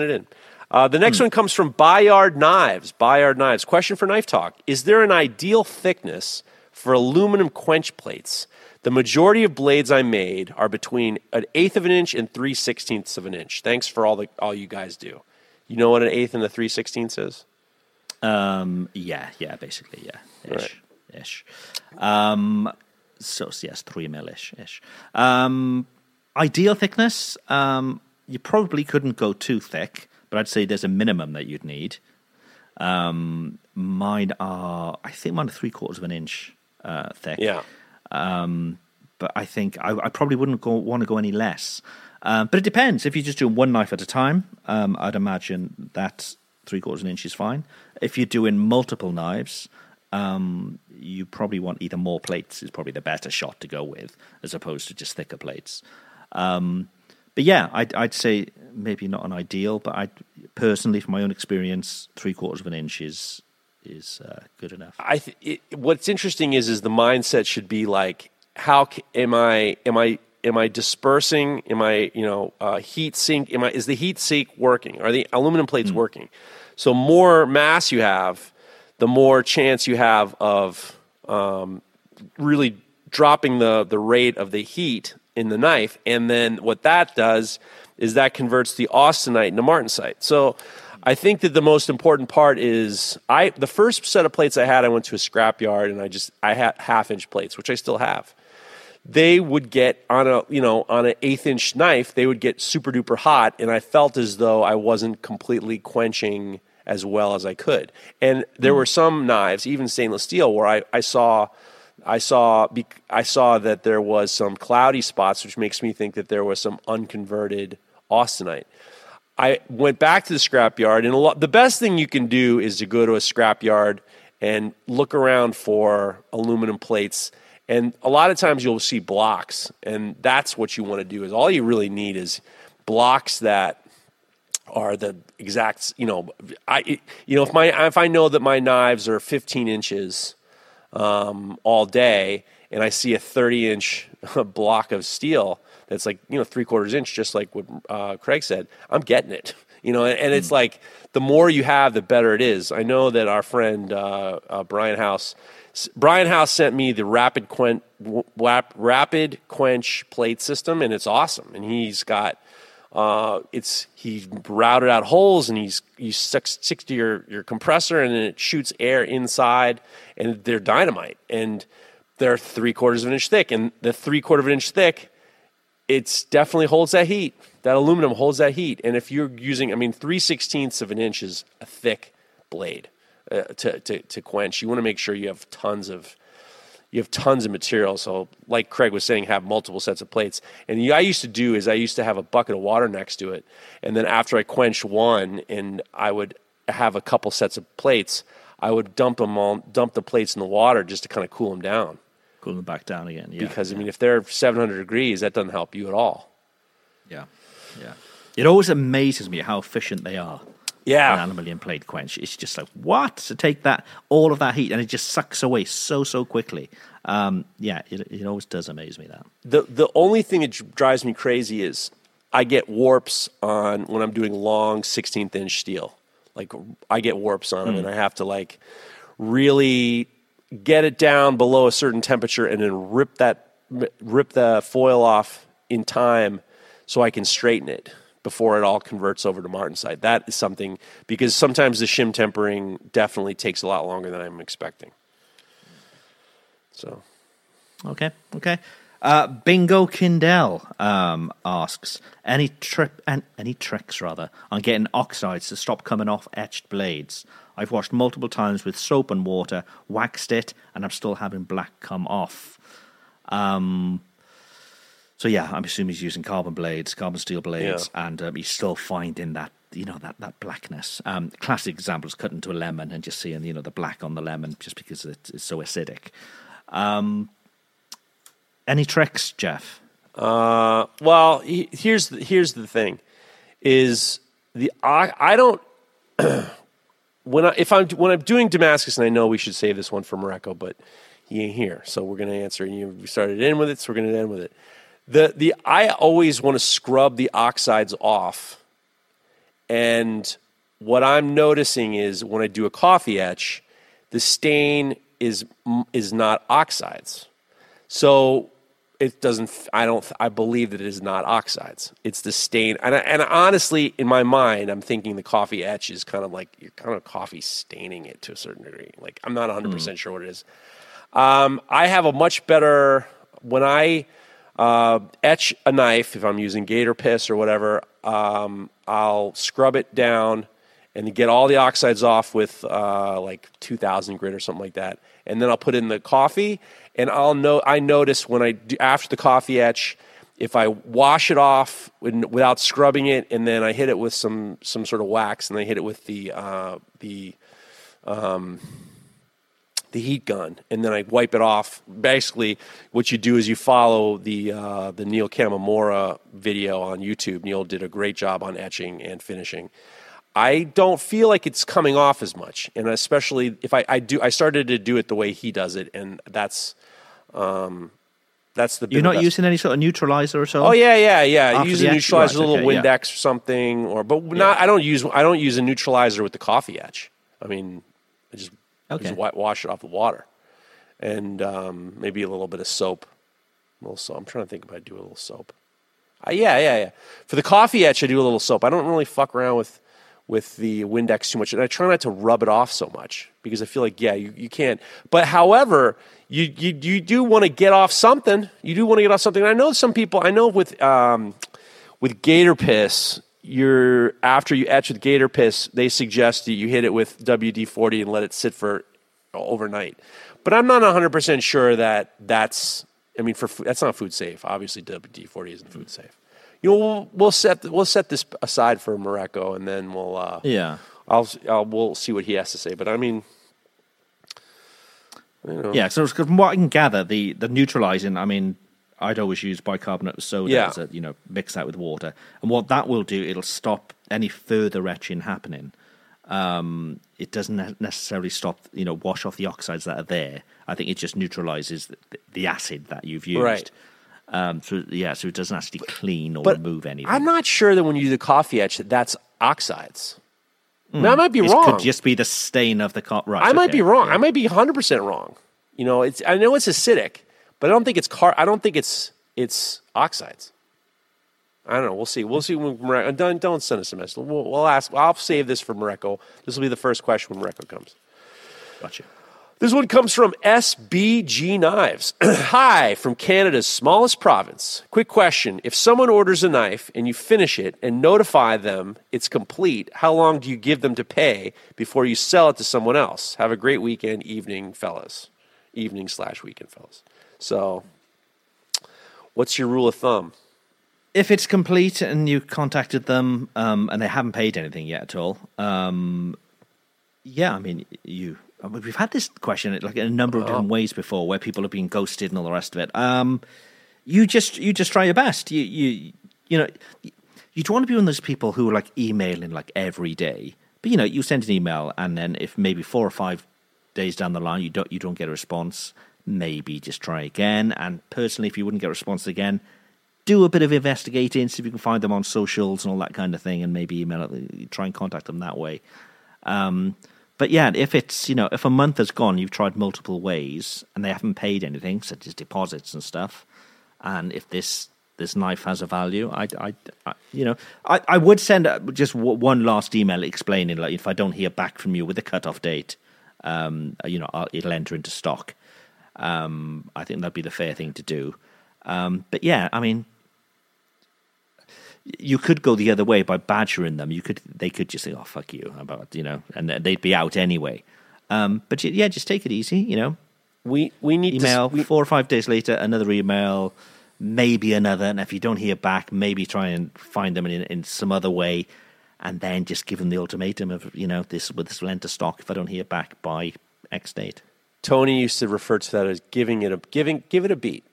It in. Uh, the next hmm. one comes from Bayard Knives. Bayard Knives. Question for Knife Talk: Is there an ideal thickness for aluminum quench plates? The majority of blades I made are between an eighth of an inch and three sixteenths of an inch. Thanks for all the all you guys do. You know what an eighth and a three sixteenths is? Um, yeah, yeah, basically, yeah, ish, right. ish. Um, so yes, three mil ish, ish. Um, ideal thickness. Um, you probably couldn't go too thick, but I'd say there's a minimum that you'd need. Um, mine are, I think, mine are three quarters of an inch uh, thick. Yeah. Um, but I think I, I probably wouldn't go, want to go any less. Um, but it depends. If you're just doing one knife at a time, um, I'd imagine that three quarters of an inch is fine. If you're doing multiple knives, um, you probably want either more plates is probably the better shot to go with, as opposed to just thicker plates. Um, but yeah, I'd, I'd say maybe not an ideal, but I personally, from my own experience, three quarters of an inch is is uh, good enough. I th- it, what's interesting is is the mindset should be like, how am I am I am I dispersing? Am I you know uh, heat sink? Am I is the heat sink working? Are the aluminum plates mm. working? So more mass you have, the more chance you have of um, really dropping the the rate of the heat in the knife. And then what that does is that converts the austenite into martensite. So I think that the most important part is I the first set of plates I had I went to a scrap yard and I just I had half inch plates which I still have. They would get on a you know on an eighth inch knife they would get super duper hot and I felt as though I wasn't completely quenching as well as I could. And there were some knives even stainless steel where I, I saw I saw I saw that there was some cloudy spots which makes me think that there was some unconverted austenite. I went back to the scrapyard, and lot, the best thing you can do is to go to a scrapyard and look around for aluminum plates. And a lot of times you'll see blocks, and that's what you want to do. Is all you really need is blocks that are the exact. You know, I you know if my if I know that my knives are 15 inches um, all day, and I see a 30 inch block of steel that's like you know three quarters inch, just like what uh, Craig said. I'm getting it, you know, and, and it's mm. like the more you have, the better it is. I know that our friend uh, uh, Brian House, Brian House sent me the rapid quench, rapid quench plate system, and it's awesome. And he's got uh, it's he routed out holes and he's you stick, stick to your your compressor and then it shoots air inside, and they're dynamite and they're three quarters of an inch thick, and the three quarter of an inch thick it's definitely holds that heat. That aluminum holds that heat. And if you're using, I mean, three sixteenths of an inch is a thick blade uh, to, to, to quench. You want to make sure you have tons of you have tons of material. So, like Craig was saying, have multiple sets of plates. And I used to do is I used to have a bucket of water next to it, and then after I quenched one, and I would have a couple sets of plates, I would dump them all, dump the plates in the water just to kind of cool them down cool them back down again. Yeah, because I mean, if they're 700 degrees, that doesn't help you at all. Yeah, yeah. It always amazes me how efficient they are. Yeah, an aluminium plate quench. It's just like what to take that all of that heat and it just sucks away so so quickly. Um, yeah, it, it always does amaze me that. The the only thing that drives me crazy is I get warps on when I'm doing long 16th inch steel. Like I get warps on them, mm. and I have to like really get it down below a certain temperature and then rip that rip the foil off in time so I can straighten it before it all converts over to martensite. That is something because sometimes the shim tempering definitely takes a lot longer than I'm expecting. So, okay, okay. Uh, Bingo Kindell um, asks any trip and any tricks rather on getting oxides to stop coming off etched blades. I've washed multiple times with soap and water, waxed it, and I'm still having black come off. Um, so yeah, I'm assuming he's using carbon blades, carbon steel blades, yeah. and um, he's still finding that you know that that blackness. Um, classic example is cutting to a lemon and just seeing you know the black on the lemon just because it's so acidic. Um, any tricks, Jeff? Uh, well, he, here's the, here's the thing: is the I, I don't when I if I'm when I'm doing Damascus, and I know we should save this one for Mareko, but he ain't here, so we're going to answer. And you we started in with it, so we're going to end with it. The the I always want to scrub the oxides off, and what I'm noticing is when I do a coffee etch, the stain is is not oxides. So it doesn't i don't i believe that it is not oxides it's the stain and, and honestly in my mind i'm thinking the coffee etch is kind of like you're kind of coffee staining it to a certain degree like i'm not 100% mm. sure what it is um, i have a much better when i uh, etch a knife if i'm using gator piss or whatever. Um, i'll scrub it down and get all the oxides off with uh, like 2000 grit or something like that. And then i'll put in the coffee and I'll know I notice when I do after the coffee etch if I wash it off without scrubbing it and then I hit it with some some sort of wax and I hit it with the uh, the um, the heat gun and then I wipe it off. Basically, what you do is you follow the uh, the Neil Kamimura video on YouTube. Neil did a great job on etching and finishing. I don't feel like it's coming off as much, and especially if I, I do, I started to do it the way he does it, and that's um, that's the. You're not using any sort of neutralizer or so. Oh yeah, yeah, yeah. Use a neutralizer, right, a little okay, Windex yeah. or something, or but not. Yeah. I don't use. I don't use a neutralizer with the coffee etch. I mean, I just, okay. Just wash it off the water, and um, maybe a little bit of soap. A little soap. I'm trying to think if I do a little soap. Uh, yeah, yeah, yeah. For the coffee etch, I do a little soap. I don't really fuck around with with the Windex too much, and I try not to rub it off so much because I feel like yeah, you, you can't. But however, you you you do want to get off something. You do want to get off something. And I know some people. I know with um, with gator piss, you're after you etch with gator piss, they suggest that you hit it with WD forty and let it sit for overnight. But I'm not 100 percent sure that that's. I mean, for that's not food safe. Obviously, WD forty isn't food safe you know, we'll, we'll set we'll set this aside for Mareko, and then we'll uh, yeah, I'll, I'll we'll see what he has to say. But I mean, you know. yeah. So from what I can gather, the the neutralizing, I mean, I'd always use bicarbonate of soda yeah. as a, you know mix that with water, and what that will do, it'll stop any further etching happening. Um, it doesn't necessarily stop, you know, wash off the oxides that are there. I think it just neutralizes the, the acid that you've used. Right. Um, so yeah, so it doesn't actually clean or but remove anything. I'm not sure that when you do the coffee etch that that's oxides. Mm. Now, I might be it wrong. Could just be the stain of the coffee. Right, I okay. might be wrong. Yeah. I might be 100 percent wrong. You know, it's I know it's acidic, but I don't think it's car. I don't think it's it's oxides. I don't know. We'll see. We'll see when Mareko. Uh, don't, don't send us a message. We'll, we'll ask. I'll save this for Mareko. This will be the first question when Mareko comes. Gotcha. This one comes from SBG Knives. Hi, from Canada's smallest province. Quick question. If someone orders a knife and you finish it and notify them it's complete, how long do you give them to pay before you sell it to someone else? Have a great weekend, evening, fellas. Evening slash weekend, fellas. So, what's your rule of thumb? If it's complete and you contacted them um, and they haven't paid anything yet at all, um, yeah, I mean, you we've had this question like in a number of different oh. ways before, where people have been ghosted and all the rest of it. Um, you just you just try your best. You you you know you don't want to be one of those people who are like emailing like every day. But you know, you send an email, and then if maybe four or five days down the line you don't you don't get a response, maybe just try again. And personally, if you wouldn't get a response again, do a bit of investigating, see if you can find them on socials and all that kind of thing, and maybe email try and contact them that way. Um, but yeah, if it's you know if a month has gone, you've tried multiple ways and they haven't paid anything, such as deposits and stuff, and if this this knife has a value, I, I, I you know I, I would send just one last email explaining like if I don't hear back from you with a cutoff date, um, you know I'll, it'll enter into stock. Um, I think that'd be the fair thing to do. Um, but yeah, I mean, you could go the other way by badgering them. You could they could just say, "Oh fuck you," about you know, and they'd be out anyway. Um, but yeah, just take it easy. You know, we we need email to, we, four or five days later, another email, maybe another, and if you don't hear back, maybe try and find them in, in some other way, and then just give them the ultimatum of you know this with this will enter stock if I don't hear back by X date. Tony used to refer to that as giving it a giving give it a beat,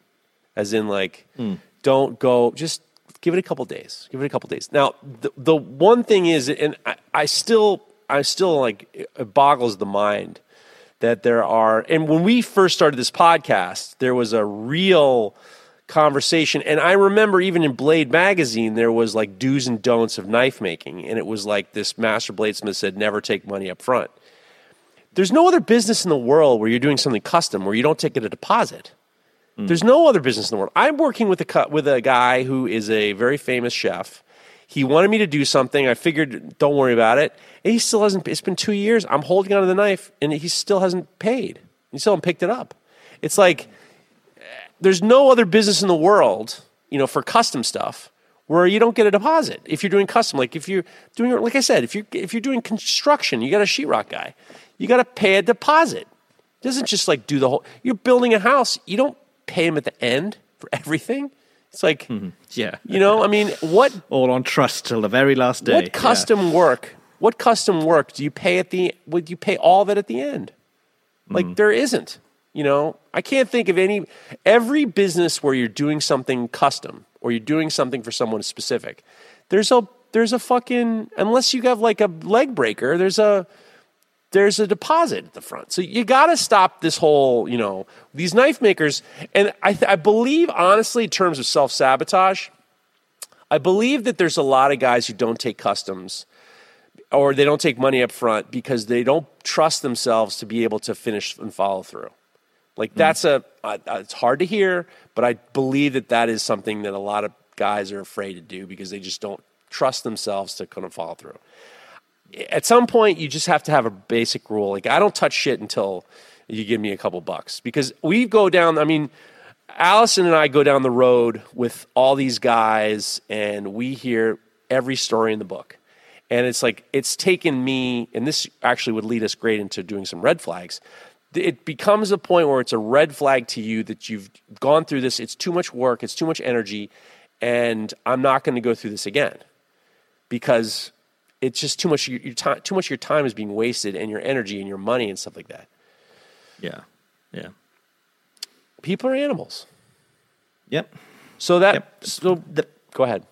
as in like mm. don't go just give it a couple days. Give it a couple days. Now, the, the one thing is, and I, I still, I still like, it boggles the mind that there are, and when we first started this podcast, there was a real conversation. And I remember even in Blade magazine, there was like do's and don'ts of knife making. And it was like this master bladesmith said, never take money up front. There's no other business in the world where you're doing something custom where you don't take it a deposit. Mm. There's no other business in the world. I'm working with a with a guy who is a very famous chef. He wanted me to do something. I figured, don't worry about it. And he still hasn't. It's been two years. I'm holding onto the knife, and he still hasn't paid. He still hasn't picked it up. It's like there's no other business in the world, you know, for custom stuff where you don't get a deposit if you're doing custom. Like if you're doing, like I said, if you if you're doing construction, you got a sheetrock guy, you got to pay a deposit. It doesn't just like do the whole. You're building a house. You don't pay them at the end for everything. It's like, mm-hmm. yeah, you know, I mean, what all on trust till the very last day. What custom yeah. work? What custom work do you pay at the? Would you pay all of it at the end? Like mm-hmm. there isn't. You know, I can't think of any. Every business where you're doing something custom or you're doing something for someone specific, there's a there's a fucking unless you have like a leg breaker. There's a there's a deposit at the front. So you got to stop this whole, you know, these knife makers. And I, th- I believe, honestly, in terms of self sabotage, I believe that there's a lot of guys who don't take customs or they don't take money up front because they don't trust themselves to be able to finish and follow through. Like hmm. that's mm. a, uh, it's hard to hear, but I believe that that is something that a lot of guys are afraid to do because they just don't trust themselves to kind of follow through at some point you just have to have a basic rule. Like I don't touch shit until you give me a couple bucks because we go down. I mean, Allison and I go down the road with all these guys, and we hear every story in the book. And it's like it's taken me, and this actually would lead us great into doing some red flags. It becomes a point where it's a red flag to you that you've gone through this. It's too much work. It's too much energy, and I'm not going to go through this again because it's just too much. Your, your time, too much of your time is being wasted, and your energy and your money and stuff like that. Yeah, yeah. People are animals. Yep. So that Yep. so The- go ahead.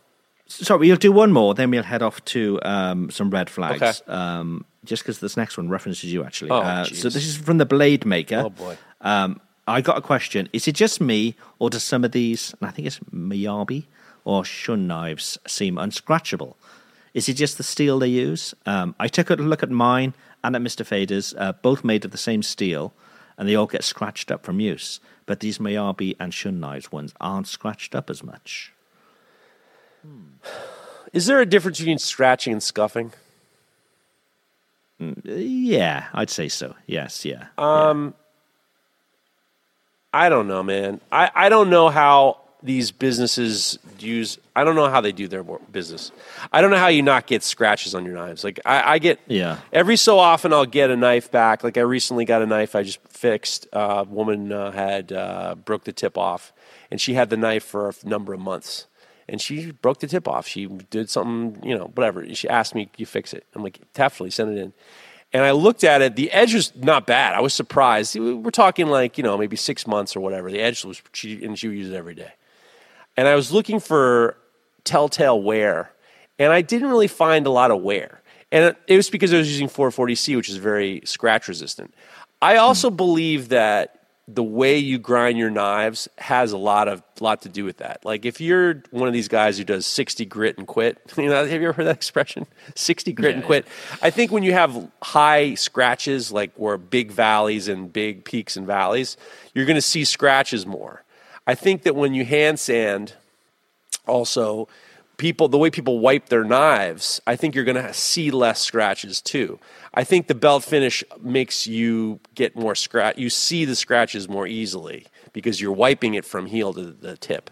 sorry we'll do one more, then we'll head off to um, some red flags. Okay. Um, just because this next one references you, actually. Oh, uh, so this is from the Blade Maker. Oh, boy. Um, I got a question. Is it just me, or do some of these, and I think it's Miyabi or Shun knives, seem unscratchable? Is it just the steel they use? Um, I took a look at mine and at Mr. Fader's, uh, both made of the same steel, and they all get scratched up from use. But these Miyabi and Shun knives ones aren't scratched up as much. Is there a difference between scratching and scuffing? Yeah, I'd say so. Yes, yeah. Um, I don't know, man. I, I don't know how these businesses use. I don't know how they do their business. I don't know how you not get scratches on your knives. Like I, I get. Yeah. Every so often, I'll get a knife back. Like I recently got a knife I just fixed. A uh, woman uh, had uh, broke the tip off, and she had the knife for a number of months. And she broke the tip off. She did something, you know, whatever. She asked me, "You fix it?" I'm like, "Definitely, send it in." And I looked at it. The edge was not bad. I was surprised. We're talking like you know maybe six months or whatever. The edge was she and she would use it every day. And I was looking for telltale wear, and I didn't really find a lot of wear. And it, was because I was using 440C, which is very scratch resistant. I also believe that the way you grind your knives has a lot of lot to do with that. Like if you're one of these guys who does 60 grit and quit, you know, have you ever heard that expression? 60 grit and quit. I think when you have high scratches, like where big valleys and big peaks and valleys, you're going to see scratches more. I think that when you hand sand, also people the way people wipe their knives i think you're going to see less scratches too. I think the belt finish makes you get more scratch you see the scratches more easily because you're wiping it from heel to the tip.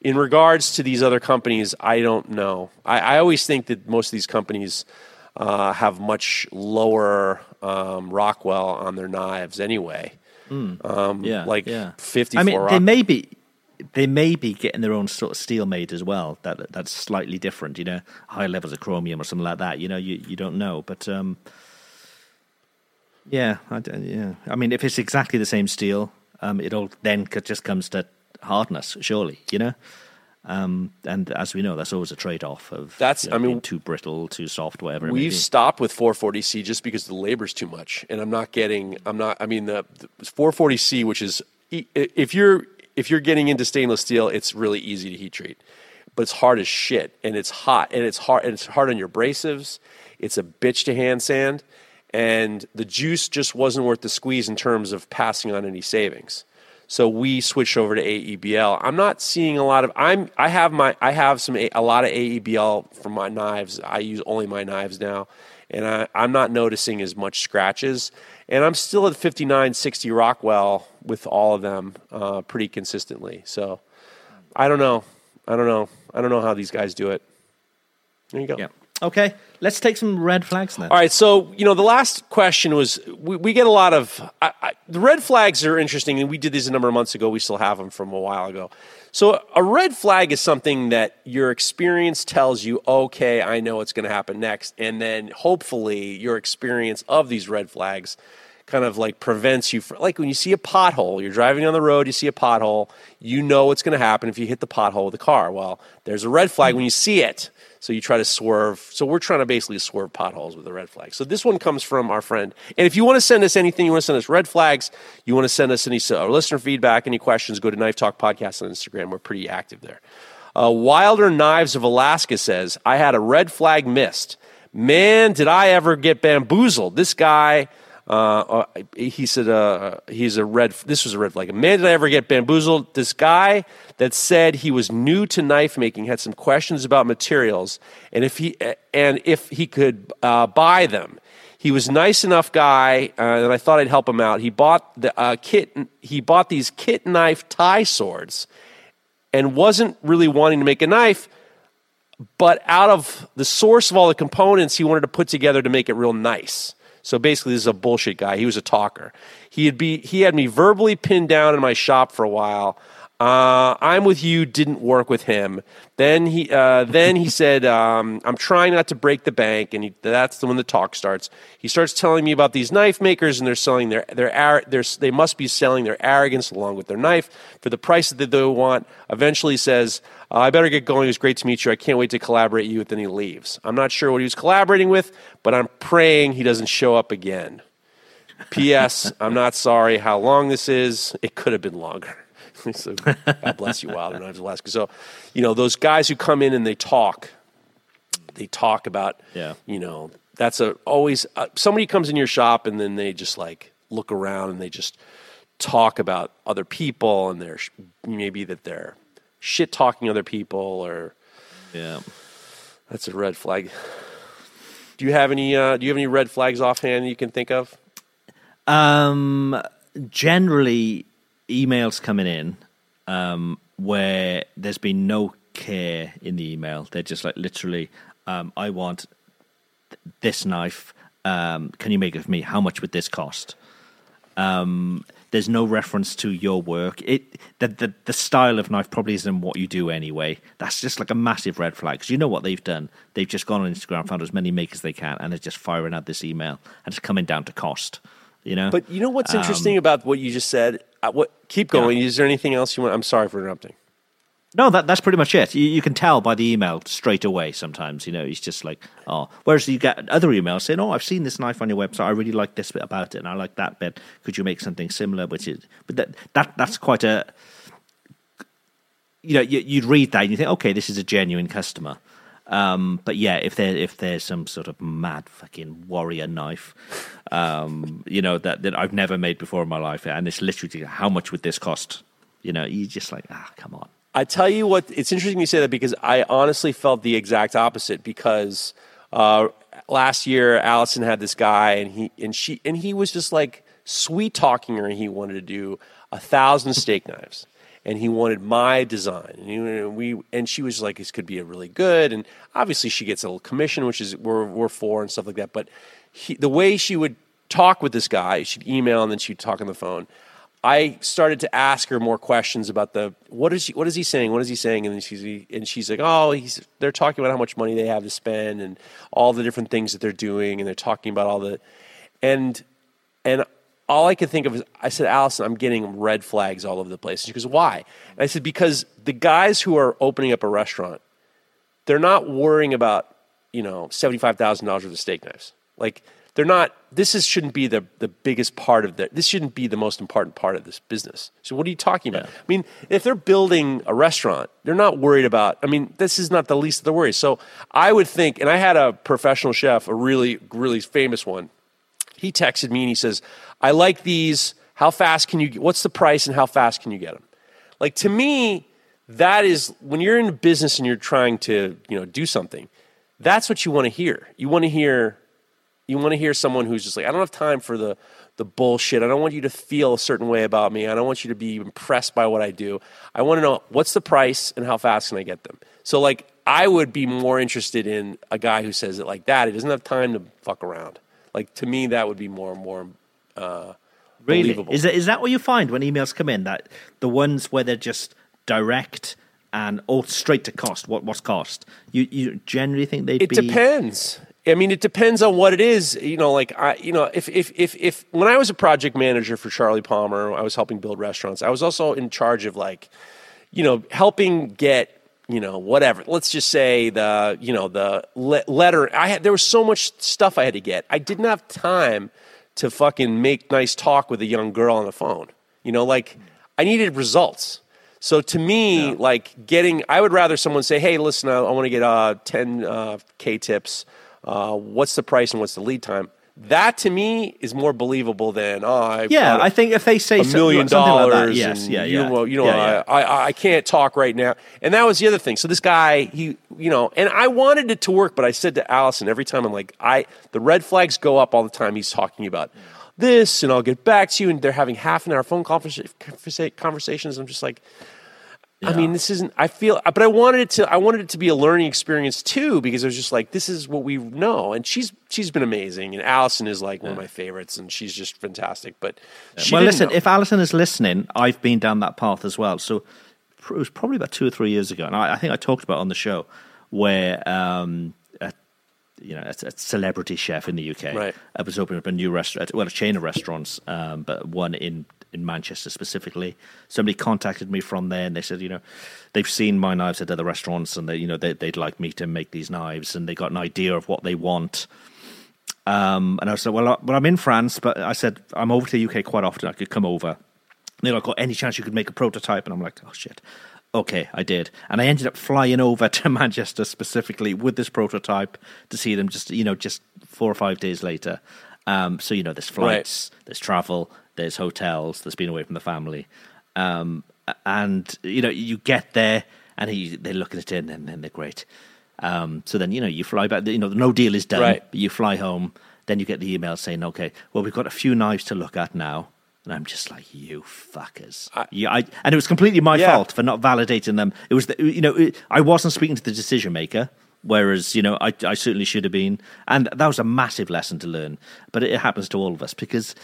In regards to these other companies i don't know. I, I always think that most of these companies uh, have much lower um, rockwell on their knives anyway um, Yeah, like yeah. 54 I mean, Rock- they may be, they may be getting their own sort of steel made as well. That that's slightly different, you know, high levels of chromium or something like that. You know, you you don't know, but um, yeah, I, yeah. I mean, if it's exactly the same steel, um, it all then just comes to hardness, surely, you know. Um, and as we know, that's always a trade-off of That's- you know, I mean, being too brittle, too soft, whatever. We've stopped with 440C just because the labor's too much, and I'm not getting. I'm not. I mean, the, the 440C, which is if you're if you're getting into stainless steel, it's really easy to heat treat, but it's hard as shit, and it's hot, and it's hard. And it's hard on your abrasives. It's a bitch to hand sand, and the juice just wasn't worth the squeeze in terms of passing on any savings. So we switched over to AEBL. I'm not seeing a lot of. I'm. I have my. I have some. A, a lot of AEBL for my knives. I use only my knives now, and I, I'm not noticing as much scratches. And I'm still at 59, 60 Rockwell with all of them, uh, pretty consistently. So I don't know. I don't know. I don't know how these guys do it. There you go. Yeah. Okay, let's take some red flags then. All right, so you know the last question was we, we get a lot of I, I, the red flags are interesting, and we did these a number of months ago. We still have them from a while ago. So a red flag is something that your experience tells you, okay, I know what's going to happen next, and then hopefully your experience of these red flags kind of like prevents you from like when you see a pothole, you're driving on the road, you see a pothole, you know what's going to happen if you hit the pothole with the car. Well, there's a red flag when you see it. So you try to swerve. So we're trying to basically swerve potholes with a red flag. So this one comes from our friend. And if you want to send us anything, you want to send us red flags, you want to send us any uh, listener feedback, any questions, go to Knife Talk Podcast on Instagram. We're pretty active there. Uh, Wilder Knives of Alaska says, I had a red flag missed. Man, did I ever get bamboozled. This guy Uh, uh, he said uh, he's a red. This was a red flag. Man, did I ever get bamboozled? This guy that said he was new to knife making had some questions about materials and if he and if he could uh, buy them. He was nice enough guy, uh, and I thought I'd help him out. He bought the uh, kit. He bought these kit knife tie swords, and wasn't really wanting to make a knife. But out of the source of all the components, he wanted to put together to make it real nice. So basically, this is a bullshit guy. He was a talker. He had be he had me verbally pinned down in my shop for a while. Uh, I'm with you didn't work with him. Then he uh, then he said, um, "I'm trying not to break the bank," and he, that's the when the talk starts. He starts telling me about these knife makers, and they're selling their their, their they must be selling their arrogance along with their knife for the price that they want. Eventually, says, uh, "I better get going. It was great to meet you. I can't wait to collaborate with you." Then he leaves. I'm not sure what he was collaborating with, but I'm praying he doesn't show up again. P.S. I'm not sorry how long this is. It could have been longer. so God bless you, Wilder, not Alaska. So, you know, those guys who come in and they talk, they talk about, yeah. you know, that's a always uh, somebody comes in your shop and then they just like look around and they just talk about other people and they're maybe that they're shit talking other people or yeah, that's a red flag. Do you have any? Uh, do you have any red flags offhand you can think of? Um, generally, emails coming in um, where there's been no care in the email. They're just like literally, um, I want this knife. Um, can you make it for me? How much would this cost? Um, there's no reference to your work. It the, the the style of knife probably isn't what you do anyway. That's just like a massive red flag because you know what they've done. They've just gone on Instagram, found as many makers they can, and they're just firing out this email, and it's coming down to cost. You know. But you know what's interesting um, about what you just said? Uh, what? Keep going. Yeah. Is there anything else you want? I'm sorry for interrupting. No, that that's pretty much it. You, you, can tell by the email straight away. Sometimes, you know, he's just like, oh. Whereas you get other emails saying, "Oh, I've seen this knife on your website. I really like this bit about it, and I like that bit. Could you make something similar?" Which is, but that that that's quite a. You know, you, you'd read that and you think, okay, this is a genuine customer. Um, but yeah, if there if there's some sort of mad fucking warrior knife, um, you know that that I've never made before in my life, and it's literally how much would this cost? You know, you're just like ah, come on. I tell you what, it's interesting you say that because I honestly felt the exact opposite because uh, last year Allison had this guy and he and she and he was just like sweet talking her and he wanted to do a thousand steak knives and he wanted my design. And, he, we and she was like, "This could be a really good." And obviously, she gets a little commission, which is we're we're for and stuff like that. But he, the way she would talk with this guy, she'd email and then she'd talk on the phone. I started to ask her more questions about the what is she, what is he saying? What is he saying? And she's and she's like, oh, he's they're talking about how much money they have to spend and all the different things that they're doing, and they're talking about all the and and all I could think of is I said, Allison, I'm getting red flags all over the place. And she goes, Why? And I said, Because the guys who are opening up a restaurant, they're not worrying about, you know, $75,000 worth of steak knives. Like, they're not, this is, shouldn't be the, the biggest part of that. This shouldn't be the most important part of this business. So, what are you talking about? Yeah. I mean, if they're building a restaurant, they're not worried about, I mean, this is not the least of the worries. So, I would think, and I had a professional chef, a really, really famous one, he texted me and he says, I like these. How fast can you, what's the price and how fast can you get them? Like to me, that is when you're in a business and you're trying to, you know, do something, that's what you want to hear. You want to hear, you want to hear someone who's just like, I don't have time for the, the bullshit. I don't want you to feel a certain way about me. I don't want you to be impressed by what I do. I want to know what's the price and how fast can I get them. So like I would be more interested in a guy who says it like that. He doesn't have time to fuck around. Like to me, that would be more and more uh, really? believable. Is that is that what you find when emails come in? That the ones where they're just direct and all straight to cost. What what's cost? You you generally think they'd it be? It depends. I mean, it depends on what it is. You know, like I, you know, if if if if when I was a project manager for Charlie Palmer, I was helping build restaurants. I was also in charge of like, you know, helping get you know, whatever. Let's just say the, you know, the le- letter. I had there was so much stuff I had to get. I didn't have time to fucking make nice talk with a young girl on the phone. You know, like I needed results. So to me, yeah. like getting, I would rather someone say, "Hey, listen, I, I want to get uh, 10 uh, k tips. Uh, what's the price and what's the lead time?" That to me is more believable than oh I yeah. I think if they say a million something like that, dollars. yes, yeah, you yeah, know, you know, yeah, yeah. I, I, I can't talk right now. And that was the other thing. So this guy, he, you know, and I wanted it to work, but I said to Allison every time, I'm like, I, the red flags go up all the time. He's talking about this, and I'll get back to you, and they're having half an hour phone conversa- conversa- conversations. I'm just like. I mean, this isn't. I feel, but I wanted it to. I wanted it to be a learning experience too, because I was just like, this is what we know, and she's she's been amazing, and Allison is like one of my favorites, and she's just fantastic. But she well, listen, know. if Allison is listening, I've been down that path as well. So it was probably about two or three years ago, and I, I think I talked about on the show where um, a, you know a, a celebrity chef in the UK Right. uh, was opening up a new restaurant, well, a chain of restaurants, um, but one in in Manchester specifically. Somebody contacted me from there, and they said, you know, they've seen my knives at other restaurants, and they, you know, they, they'd like me to make these knives, and they got an idea of what they want. Um, and I said, well, I, well, I'm in France, but I said I'm over to the UK quite often. I could come over. And they're like, oh, any chance you could make a prototype? And I'm like, oh shit. Okay, I did, and I ended up flying over to Manchester specifically with this prototype to see them. Just you know, just four or five days later. Um, so you know, there's flights, there's travel, there's hotels, that's been away from the family, um, and you know, you get there and he, they're looking at it and then they're great. Um, so then you know, you fly back. You know, no deal is done. Right. You fly home, then you get the email saying, "Okay, well, we've got a few knives to look at now." And I'm just like, "You fuckers!" yeah, I, and it was completely my Yeah. fault for not validating them. It was, the, you know, it, I wasn't speaking to the decision maker, whereas you know, I, I certainly should have been, and that was a massive lesson to learn. But it happens to all of us because,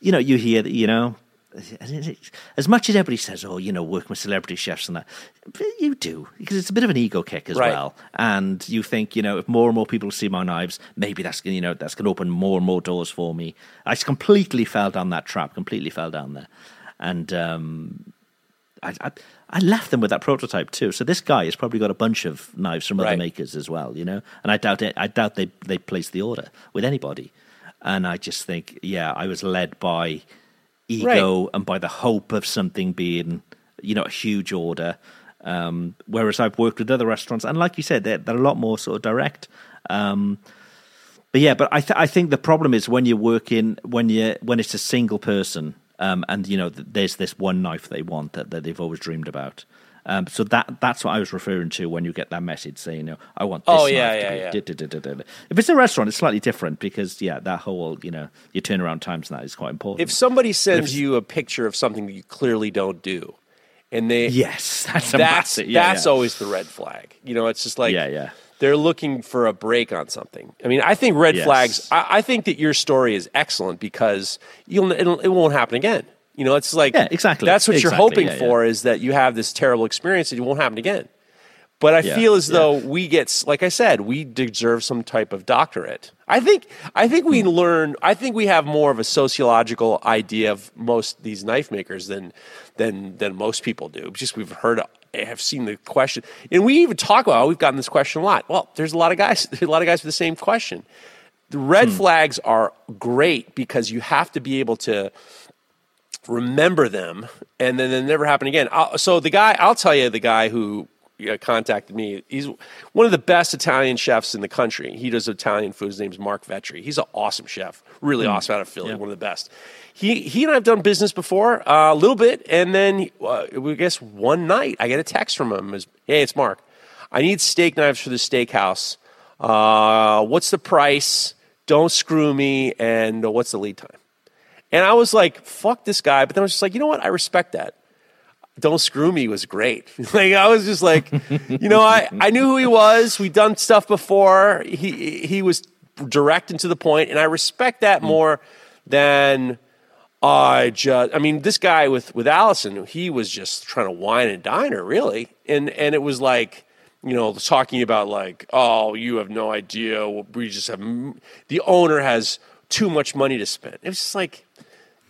you know, you hear, that, you know. As much as everybody says, "Oh, you know, working with celebrity chefs and that," you do because it's a bit of an ego kick as Right. well and you think you know if more and more people see my knives maybe that's you know that's going to open more and more doors for me i completely fell down that trap completely fell down there and um I, I I left them with that prototype too. So this guy has probably got a bunch of knives from other Right. makers as well, you know. And I doubt it. I doubt they they placed the order with anybody. And I just think, yeah, I was led by ego and by the hope of something being, you know, a huge order. Um, whereas I've worked with other restaurants, and like you said, they're, they're a lot more sort of direct. Um, but yeah, but I th- I think the problem is when you're working when you when it's a single person, um, and you know th- there's this one knife they want that, that they've always dreamed about. Um, so that that's what I was referring to when you get that message saying, you know, I want this Oh, yeah, to yeah, be yeah. If it's a restaurant, it's slightly different because yeah, that whole you know your turnaround times and that is quite important. if somebody sends it's- you a picture of something that you clearly don't do, and they yes, that's that's yeah, that's yeah. always the red flag. You know, it's just like Yeah, yeah. they're looking for a break on something. I mean, I think red Yes. flags. I, I think that your story is excellent because you'll it'll, it won't happen again. You know, it's like Yeah, exactly. That's what you're hoping yeah, for is that you have this terrible experience and it won't happen again. But I Yeah, feel as yeah. though we get, like I said, we deserve some type of doctorate. I think, I think Hmm. we learn. I think we have more of a sociological idea of most these knife makers than than than most people do. Just we've heard, have seen the question, and we even talk about. We've gotten this question a lot. Well, there's a lot of guys. There's a lot of guys with the same question. The red Hmm. flags are great because you have to be able to remember them and then they never happen again. I'll, so the guy, I'll tell you, the guy who uh, contacted me, he's one of the best Italian chefs in the country. He does Italian food. His name's Mark Vetri. He's an awesome chef, really awesome out of Philly, one of the best. He he and I have done business before uh, a little bit, and then uh, we guess one night I get a text from him. Is hey, it's Mark. I need steak knives for the steakhouse. Uh, what's the price? Don't screw me. And uh, what's the lead time? And I was like, fuck this guy. But then I was just like, you know what? I respect that. Don't screw me was great. like I was just like, you know, I, I knew who he was. We'd done stuff before. He he was direct and to the point, and I respect that hmm. more than I just. I mean, this guy with with Allison, he was just trying to wine and dine her, really, and and it was like. You know, talking about like, oh, you have no idea. We just have the owner has too much money to spend. It was just like,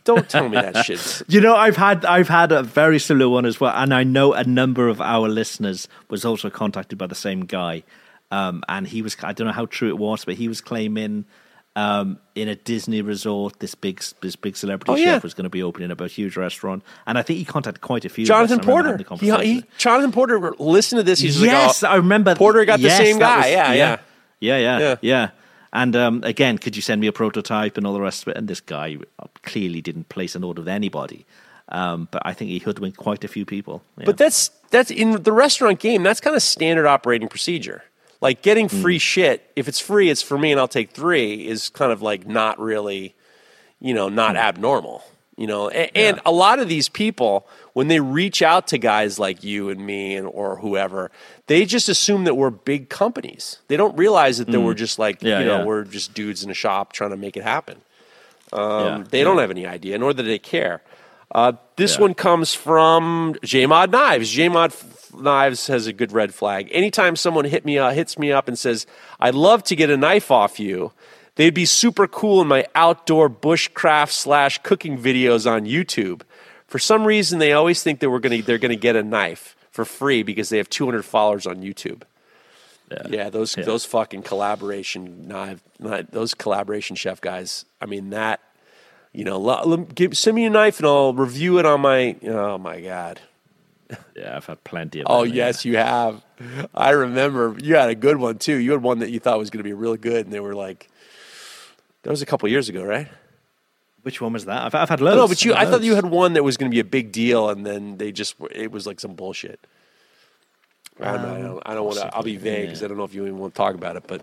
don't tell me that shit. You know, I've had I've had a very similar one as well, and I know a number of our listeners was also contacted by the same guy, um, and he was I don't know how true it was, but he was claiming um, in a Disney resort this big this big celebrity Oh, chef yeah. was going to be opening up a huge restaurant, and I think he contacted quite a few. Jonathan Porter. the He, he, Jonathan Porter listened to this. He's yes, like, oh, I remember. Porter got yes, the same guy. was- yeah, yeah. yeah, yeah, Yeah. yeah, And um, again, could you send me a prototype and all the rest of it? And this guy clearly didn't place an order with anybody. Um, but I think he hoodwinked quite a few people. Yeah. But that's that's in the restaurant game. That's kind of standard operating procedure. Like getting free mm. shit. If it's free, it's for me, and I'll take three. Is kind of like not really, you know, not mm. abnormal. You know, and, yeah. and, a lot of these people, when they reach out to guys like you and me and or whoever, they just assume that we're big companies. They don't realize that, mm. that we're just like yeah, you know yeah. we're just dudes in a shop trying to make it happen. Um, they don't have any idea, nor do they care. Uh, this one comes from JMod Knives. JMod Knives has a good red flag. Anytime someone hit me uh, hits me up and says, "I'd love to get a knife off you," They'd be super cool in my outdoor bushcraft slash cooking videos on YouTube. For some reason, they always think that we're gonna they're gonna get a knife for free because they have 200 followers on YouTube. Yeah, yeah those yeah. those fucking collaboration knife, those collaboration chef guys. I mean that, you know, give, send me a knife and I'll review it on my. Oh my god. Yeah, I've had plenty of. oh yes, you have. I remember you had a good one too. You had one that you thought was going to be really good, and they were like, that was a couple years ago, right? Which one was that? I've, I've had loads. No, but you, I thought you had one that was going to be a big deal, and then they just it was like some bullshit. I don't, um, I don't, I don't want to. I'll be vague because yeah. I don't know if you even want to talk about it, but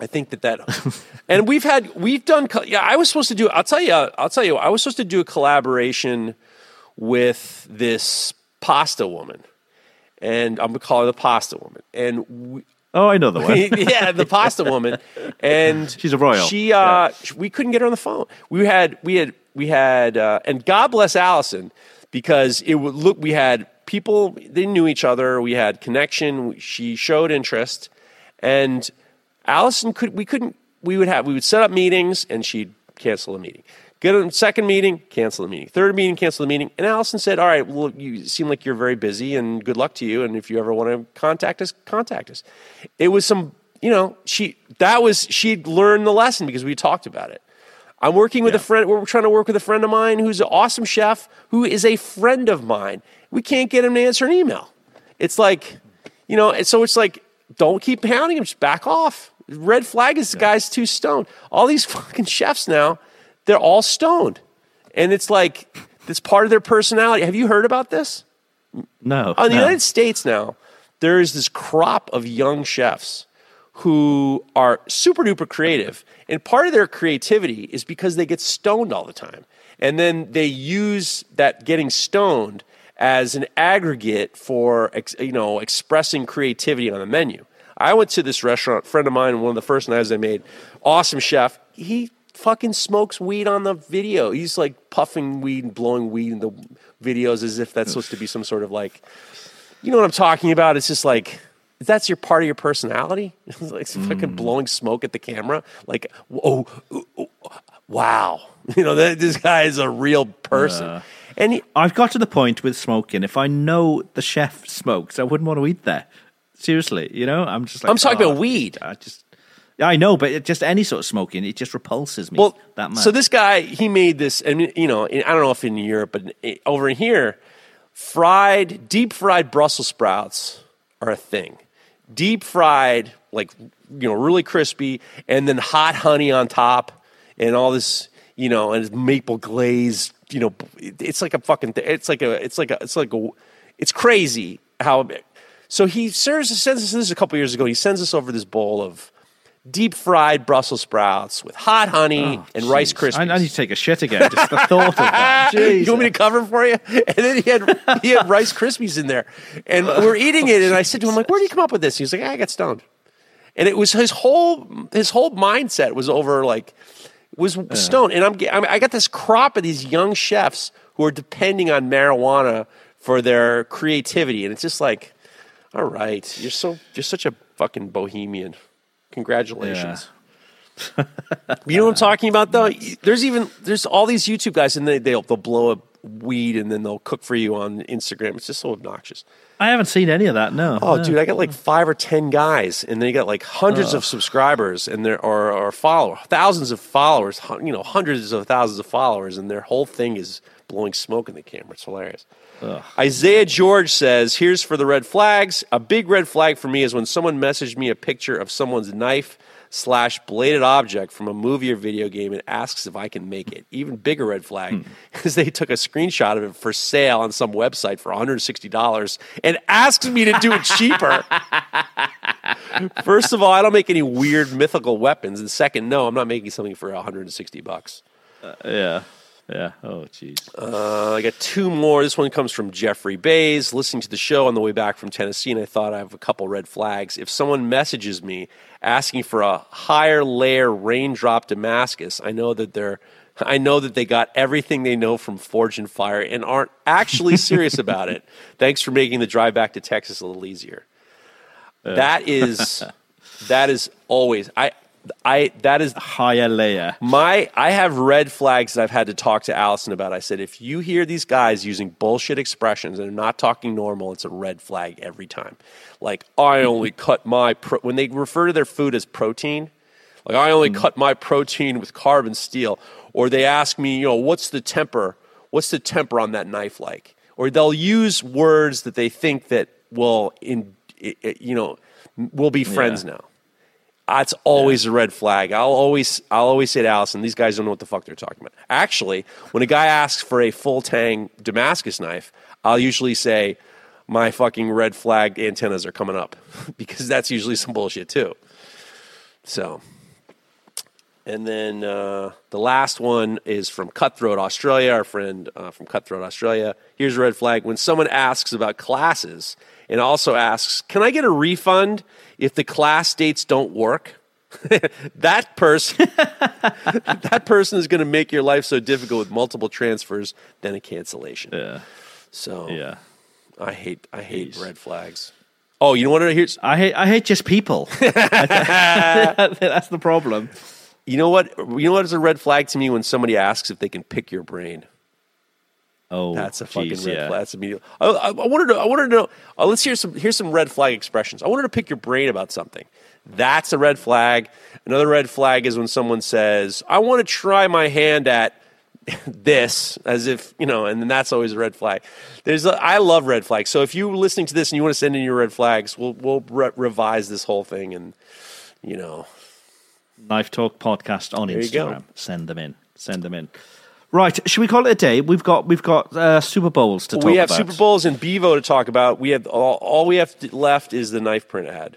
I think that that, and we've had we've done. Yeah, I was supposed to do. I'll tell you. I'll tell you. I was supposed to do a collaboration with this pasta woman, and I'm gonna call her the pasta woman, and we, Oh, I know the one. yeah, the pasta woman, and she's a royal. She, uh, yeah. we couldn't get her on the phone. We had, we had, we had, uh, and God bless Allison because it would look. We had people they knew each other. We had connection. She showed interest, and Allison could. We couldn't. We would have. We would set up meetings, and she'd cancel a meeting. Get a second meeting, cancel the meeting. Third meeting, cancel the meeting. And Allison said, All right, well, you seem like you're very busy and good luck to you. And if you ever want to contact us, contact us. It was some, you know, she, that was, she'd learned the lesson because we talked about it. I'm working with yeah. a friend, we're trying to work with a friend of mine who's an awesome chef who is a friend of mine. We can't get him to answer an email. It's like, you know, so it's like, don't keep pounding him, just back off. Red flag is the yeah. guy's too stoned. All these fucking chefs now, they're all stoned. And it's like, it's part of their personality. Have you heard about this? No. In the no. United States now, there is this crop of young chefs who are super duper creative. And part of their creativity is because they get stoned all the time. And then they use that getting stoned as an aggregate for you know expressing creativity on the menu. I went to this restaurant, friend of mine, one of the first knives I made, awesome chef. He fucking smokes weed on the video. He's like puffing weed and blowing weed in the videos as if that's supposed to be some sort of like, you know what I'm talking about? It's just like, that's your part of your personality. it's like mm. fucking blowing smoke at the camera. Like, oh, oh, oh wow. You know, that, this guy is a real person. Uh, and he, I've got to the point with smoking. If I know the chef smokes, I wouldn't want to eat there. Seriously, you know, I'm just like, I'm talking oh, about weed. I just, I know, but just any sort of smoking, it just repulses me. Well, that much. So this guy, he made this, and you know, I don't know if in Europe, but over here, fried, deep fried Brussels sprouts are a thing. Deep fried, like you know, really crispy, and then hot honey on top, and all this, you know, and maple glaze. You know, it's like a fucking. It's like a. It's like a. It's like a. It's crazy how. So he serves sends us this a couple years ago. He sends us over this bowl of deep fried Brussels sprouts with hot honey oh, and geez. Rice Krispies. I, I, need to take a shit again. Just the thought of that. Jeez. You want me to cover for you? And then he had he had Rice Krispies in there, and we're eating it. And I said to him, like, "Where do you come up with this?" He was like, "I got stoned." And it was his whole his whole mindset was over like was stoned. And I'm, I'm I got this crop of these young chefs who are depending on marijuana for their creativity, and it's just like, all right, you're so you're such a fucking bohemian. Congratulations. Yeah. you know what I'm talking about though? There's even there's all these YouTube guys and they they'll they'll blow a weed and then they'll cook for you on Instagram. It's just so obnoxious. I haven't seen any of that. No. Oh, no. dude, I got like five or ten guys, and they got like hundreds of subscribers, and there are or followers, thousands of followers, you know, hundreds of thousands of followers, and their whole thing is blowing smoke in the camera. It's hilarious. Ugh. Isaiah George says, Here's for the red flags. A big red flag for me is when someone messaged me a picture of someone's knife slash bladed object from a movie or video game and asks if I can make it. Even bigger red flag hmm. is they took a screenshot of it for sale on some website for $160 and asks me to do it cheaper. First of all, I don't make any weird mythical weapons. And second, no, I'm not making something for 160 bucks. Uh, yeah. Yeah. Oh, jeez. Uh, I got two more. This one comes from Jeffrey Bays. Listening to the show on the way back from Tennessee, and I thought I have a couple red flags. If someone messages me asking for a higher layer raindrop Damascus, I know that they're. I know that they got everything they know from Forged in Fire and aren't actually serious about it. Thanks for making the drive back to Texas a little easier. That is that is always I I that is Higher layer. my I have red flags that I've had to talk to Allison about. I said if you hear these guys using bullshit expressions and they're not talking normal, it's a red flag every time. Like I only cut my pro- when they refer to their food as protein, like I only hmm. cut my protein with carbon steel, or they ask me, you know, what's the temper? What's the temper on that knife like? Or they'll use words that they think that will in you know we'll be friends now. That's always a red flag. I'll always I'll always say to Allison, these guys don't know what the fuck they're talking about. Actually, when a guy asks for a full tang Damascus knife, I'll usually say, my fucking red flag antennas are coming up because that's usually some bullshit too. So, and then uh, the last one is from Cutthroat Australia, our friend uh, from Cutthroat Australia. Here's a red flag when someone asks about classes and also asks, "Can I get a refund if the class dates don't work?" that person, that person is going to make your life so difficult with multiple transfers than a cancellation. Yeah. So Yeah. I hate I hate Jeez. red flags. Oh, you know what? Here's I hate I hate just people. That's the problem. you know what you know what is a red flag to me when somebody asks if they can pick your brain. Oh, That's a fucking jeez, red yeah. flag. That's immediate. I, I, I wanted to. I wanted to know. Uh, let's hear some. Here's some red flag expressions. I wanted to pick your brain about something. That's a red flag. Another red flag is when someone says, "I want to try my hand at this," as if you know, and then that's always a red flag. There's. A, I love red flags. So if you're listening to this and you want to send in your red flags, we'll we'll re- revise this whole thing and you know. Knife Talk podcast on There. Instagram. Send them in. Send them in. Right, should we call it a day? We've got we've got uh, Super Bowls to talk about. we have about. Super Bowls and Bevo to talk about. We have all, all we have left is the Knifeprint ad.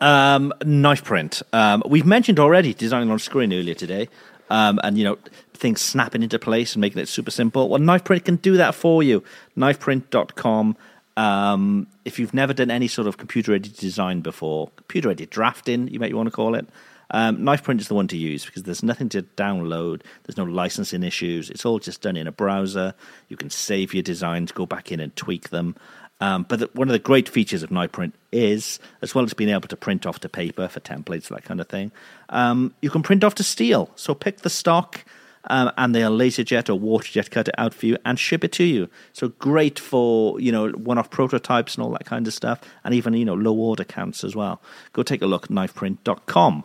Um, Knifeprint. Um, we've mentioned already designing on screen earlier today, um, and you know things snapping into place and making it super simple. Well, Knifeprint can do that for you. Knifeprint.com. Um, if you've never done any sort of computer aided design before, computer aided drafting, you might want to call it. Um, is the one to use because there's nothing to download. There's no licensing issues. It's all just done in a browser. You can save your designs, go back in and tweak them. Um, but the, one of the great features of Print is, as well as being able to print off to paper for templates, that kind of thing, um, you can print off to steel. So pick the stock, um, and they'll laserjet or waterjet cut it out for you and ship it to you. So great for you know one-off prototypes and all that kind of stuff, and even you know low order counts as well. Go take a look at knifeprint.com.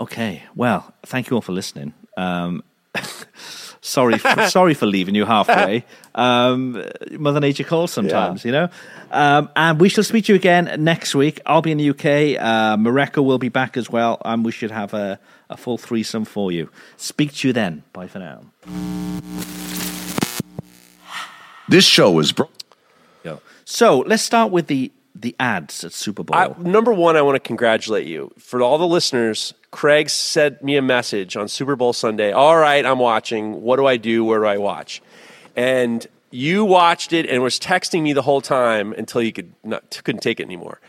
Okay, well, thank you all for listening. Um, sorry, for, sorry for leaving you halfway. Um, Mother Nature calls sometimes, you know. Um, and we shall speak to you again next week. I'll be in the UK. Uh, Mareko will be back as well, and we should have a, a full threesome for you. Speak to you then. Bye for now. This show is brought. So let's start with the the ads at Super Bowl. I, number one, I want to congratulate you for all the listeners. Craig sent me a message on Super Bowl Sunday. All right, I'm watching. What do I do? Where do I watch? And you watched it and was texting me the whole time until you could not couldn't take it anymore.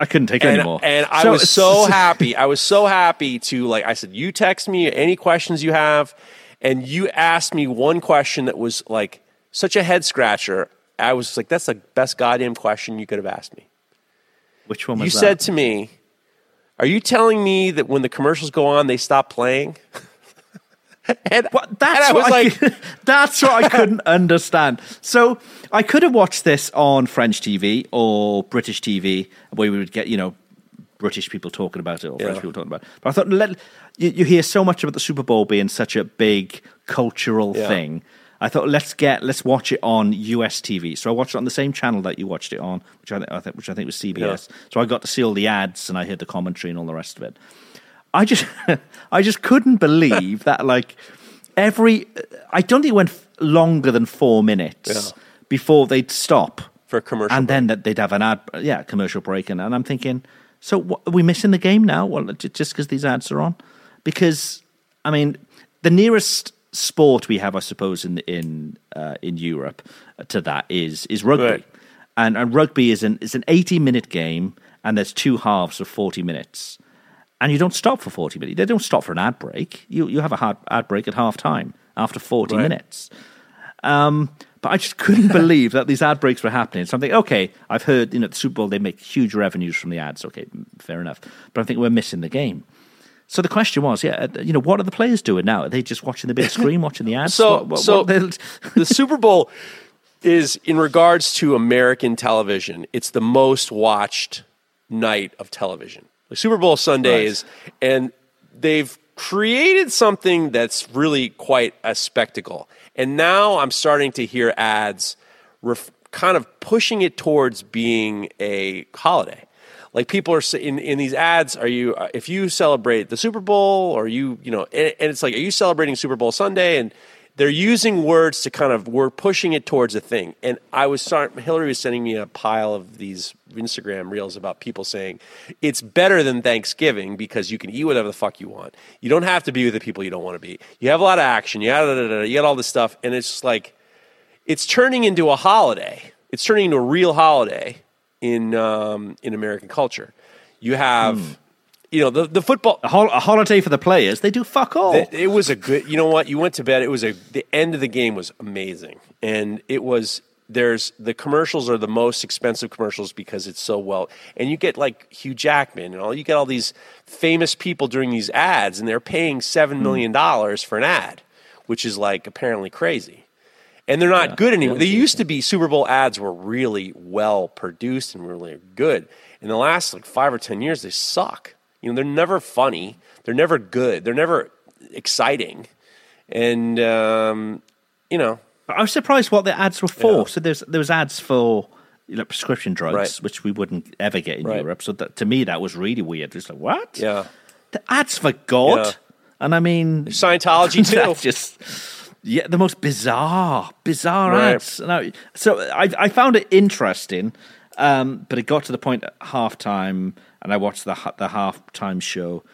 I couldn't take it And, anymore. and I So was so happy. I was so happy to like. I said, you text me any questions you have, and you asked me one question that was like such a head scratcher. I was like, that's the best goddamn question you could have asked me. Which one was You that? said to me, "Are you telling me that when the commercials go on, they stop playing?" and, What, that's and I was what like, that's what I couldn't understand. So I could have watched this on French TV or British TV, where we would get you know British people talking about it or French people talking about it. But I thought let, you, you hear so much about the Super Bowl being such a big cultural Yeah. thing. I thought let's get let's watch it on US TV. So I watched it on the same channel that you watched it on, which I, I think which I think was CBS. Yeah. So I got to see all the ads and I heard the commentary and all the rest of it. I just I just couldn't believe that like every I don't think it went longer than four minutes yeah. before they'd stop for a commercial, and break. then that they'd have an ad, yeah, commercial break, and, and I'm thinking, so what, are we missing the game now? Well, just because these ads are on, because I mean, the nearest sport we have, I suppose, in in uh, in Europe to that is is rugby, right. and and rugby is an is an 80 minute game, and there's two halves of 40 minutes and you don't stop for 40 minutes. They don't stop for an ad break. You, you have a hard ad break at half time after 40 right. minutes. Um, but I just couldn't believe that these ad breaks were happening. So I'm thinking, okay, I've heard, you know, at the Super Bowl, they make huge revenues from the ads. Okay, fair enough. But I think we're missing the game. So the question was, yeah, uh, you know, what are the players doing now? Are they just watching the big screen, watching the ads? So, what, what, so what the Super Bowl is, in regards to American television, it's the most watched night of television like Super Bowl Sundays, right. and they've created something that's really quite a spectacle. And now I'm starting to hear ads ref- kind of pushing it towards being a holiday. Like people are in, in these ads, are you uh, if you celebrate the Super Bowl or you you know, and, and it's like, are you celebrating Super Bowl Sunday? And they're using words to kind of we're pushing it towards a thing. And I was starting, Hillary was sending me a pile of these Instagram reels about people saying it's better than Thanksgiving because you can eat whatever the fuck you want. You don't have to be with the people you don't want to be. You have a lot of action. You got you got all this stuff, and it's like it's turning into a holiday. It's turning into a real holiday in um, in American culture. You have. Mm you know the the football a, hol- a, holiday for the players. They do fuck all. The, it was a good. You know what? You went to bed. It was a the end of the game was amazing, and it was there's the commercials are the most expensive commercials because it's so well, and you get like Hugh Jackman and all. You get all these famous people during these ads, and they're paying seven hmm. million dollars for an ad, which is like apparently crazy. And they're not yeah, good anymore. They used to be Super Bowl ads were really well produced and really good. In the last like five or ten years, they suck. You know, they're never funny. They're never good. They're never exciting. And um, you know, I was surprised what the ads were for. Yeah. So there's there was ads for you know, prescription drugs, right. which we wouldn't ever get in right. Europe. So that, to me, that was really weird. It's like what? Yeah, the ads for God. Yeah. And I mean, Scientology too. just yeah, the most bizarre, bizarre right. ads. I, so I, I found it interesting, um, but it got to the point at halftime and I watched the the halftime show,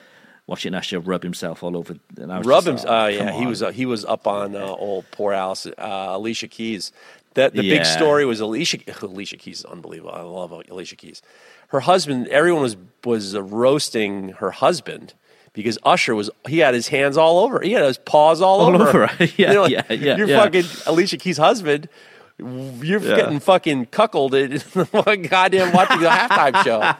watching Usher rub himself all over. And I was rub him. Oh, uh, yeah, on. he was uh, he was up on uh, old poor Alice, uh, Alicia Keys. That the yeah. big story was Alicia Alicia Keys is unbelievable. I love Alicia Keys. Her husband, everyone was was roasting her husband because Usher was he had his hands all over. He had his paws all, all over. over. yeah, you know, yeah, yeah. You're yeah. fucking Alicia Keys' husband. You're yeah. getting fucking cuckolded in the goddamn watching the halftime show.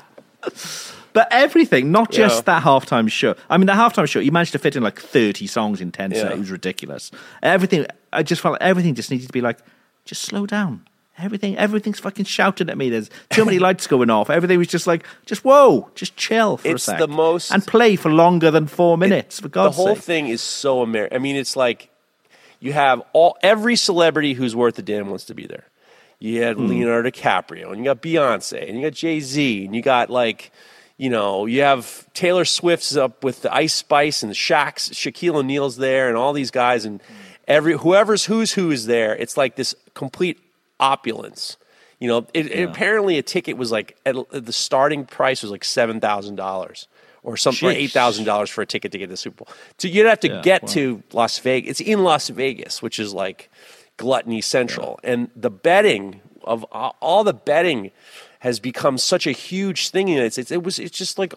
But everything, not just yeah. that halftime show. I mean, the halftime show, you managed to fit in like 30 songs in 10 yeah. It was ridiculous. Everything, I just felt like everything just needed to be like, just slow down. Everything, everything's fucking shouting at me. There's too many lights going off. Everything was just like, just whoa, just chill for it's a sec. the most and play for longer than four minutes. It, for God's the whole sake. thing is so American. I mean, it's like you have all every celebrity who's worth a damn wants to be there. You had mm. Leonardo DiCaprio, and you got Beyonce, and you got Jay Z, and you got like you know, you have Taylor Swift's up with the Ice Spice and the Shaq's, Shaquille O'Neal's there, and all these guys, and every whoever's who's who is there. It's like this complete opulence. You know, it, yeah. it, apparently a ticket was like at, the starting price was like seven thousand dollars or something, or eight thousand dollars for a ticket to get to the Super Bowl. So you'd have to yeah, get wow. to Las Vegas. It's in Las Vegas, which is like gluttony central, yeah. and the betting of all the betting has become such a huge thing in the United States. It was it's just like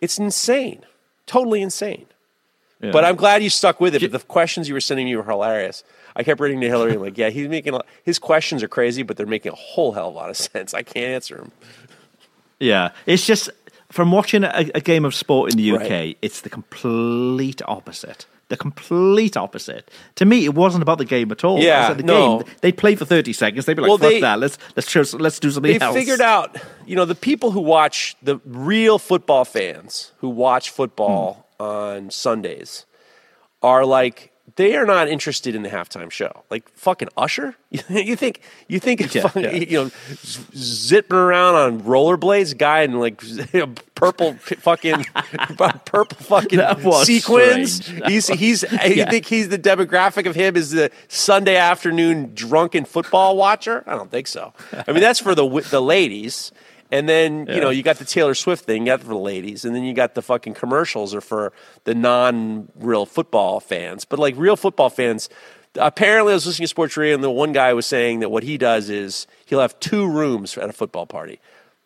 it's insane, totally insane. But I'm glad you stuck with it. But the questions you were sending me were hilarious. I kept reading to Hillary I'm like, yeah, he's making a, his questions are crazy, but they're making a whole hell of a lot of sense. I can't answer them. Yeah, it's just from watching a, a game of sport in the UK, right. it's the complete opposite the complete opposite. To me, it wasn't about the game at all. Yeah, the no. game. They'd play for thirty seconds. They'd be like, well, "Fuck they, that! Let's let's choose, let's do something they else." They figured out, you know, the people who watch the real football fans who watch football hmm. on Sundays are like they are not interested in the halftime show. Like fucking Usher, you think you think yeah, fucking, yeah. you know zipping around on rollerblades, guy in like purple fucking purple fucking sequins. He's he's yeah. you think he's the demographic of him is the Sunday afternoon drunken football watcher? I don't think so. I mean that's for the the ladies. And then yeah. you know you got the Taylor Swift thing, you got for the ladies, and then you got the fucking commercials are for the non-real football fans. But like real football fans, apparently I was listening to Sports Radio, and the one guy was saying that what he does is he'll have two rooms at a football party.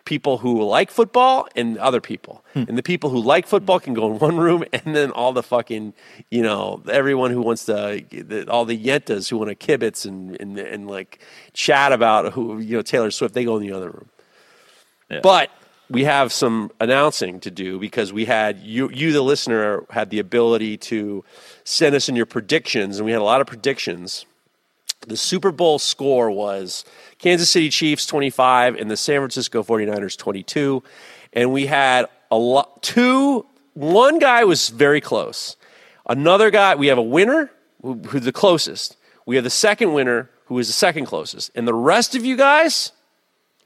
People who like football and other people. Hmm. And the people who like football can go in one room, and then all the fucking, you know, everyone who wants to, the, all the yentas who want to kibitz and, and, and like chat about who, you know, Taylor Swift, they go in the other room. But we have some announcing to do because we had you, you, the listener, had the ability to send us in your predictions, and we had a lot of predictions. The Super Bowl score was Kansas City Chiefs 25 and the San Francisco 49ers 22. And we had a lot, two, one guy was very close. Another guy, we have a winner who, who's the closest. We have the second winner who is the second closest. And the rest of you guys,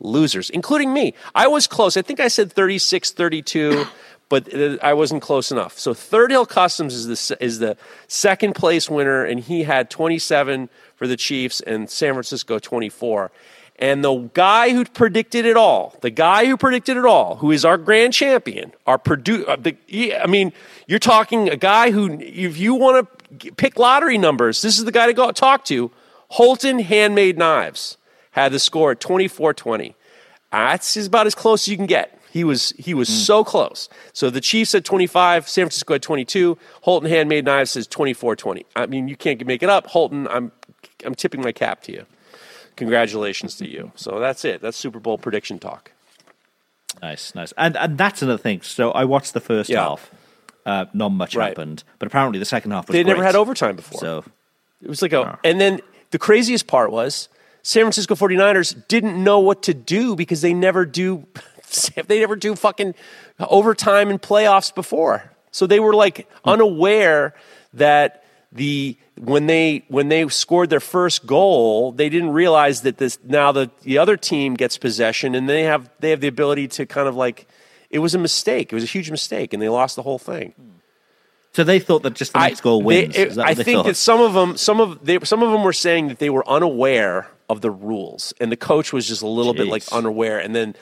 losers, including me. I was close. I think I said 36 32, but I wasn't close enough. So Third Hill Customs is the, is the second place winner, and he had 27 for the Chiefs and San Francisco 24. And the guy who predicted it all, the guy who predicted it all, who is our grand champion, our Purdue, uh, I mean, you're talking a guy who, if you want to pick lottery numbers, this is the guy to go talk to. Holton Handmade Knives had the score at 24-20. That's about as close as you can get. He was he was mm. so close. So the Chiefs at 25, San Francisco at 22. Holton Handmade Knives says 24-20. I mean, you can't make it up. Holton, I'm I'm tipping my cap to you. Congratulations to you. So that's it. That's Super Bowl prediction talk. Nice, nice. And and that's another thing. So I watched the first yeah. half. Uh, not much right. happened, but apparently the second half was. They never had overtime before. So it was like a. And then the craziest part was San Francisco 49ers didn't know what to do because they never do they never do fucking overtime and playoffs before. So they were like hmm. unaware that the when they when they scored their first goal, they didn't realize that this now the the other team gets possession and they have they have the ability to kind of like it was a mistake. It was a huge mistake and they lost the whole thing. Hmm. So they thought that just the next I, goal wins. They, it, I think thought? that some of them, some of they, some of them were saying that they were unaware of the rules, and the coach was just a little Jeez. bit like unaware. And then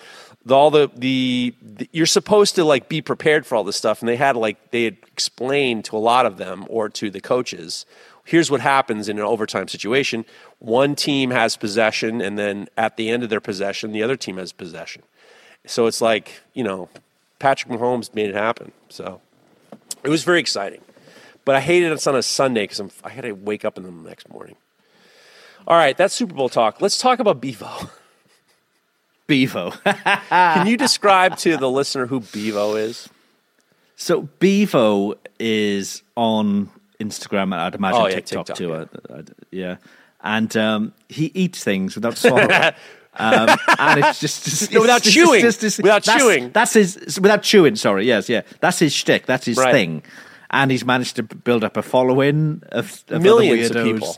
the, all the, the, the you're supposed to like be prepared for all this stuff, and they had like they had explained to a lot of them or to the coaches. Here's what happens in an overtime situation: one team has possession, and then at the end of their possession, the other team has possession. So it's like you know, Patrick Mahomes made it happen. So it was very exciting. But I hated it's on a Sunday because I had to wake up in the next morning. All right, that's Super Bowl talk. Let's talk about Bevo. Bevo. Can you describe to the listener who Bevo is? So Bevo is on Instagram and I'd imagine oh, yeah, TikTok, TikTok, too. Yeah. yeah. And um, he eats things without swallowing. Um, and it's just, just no, without it's, chewing. It's just, without that's, chewing. That's his without chewing. Sorry, yes, yeah. That's his shtick. That's his right. thing. And he's managed to build up a following of, of millions of people.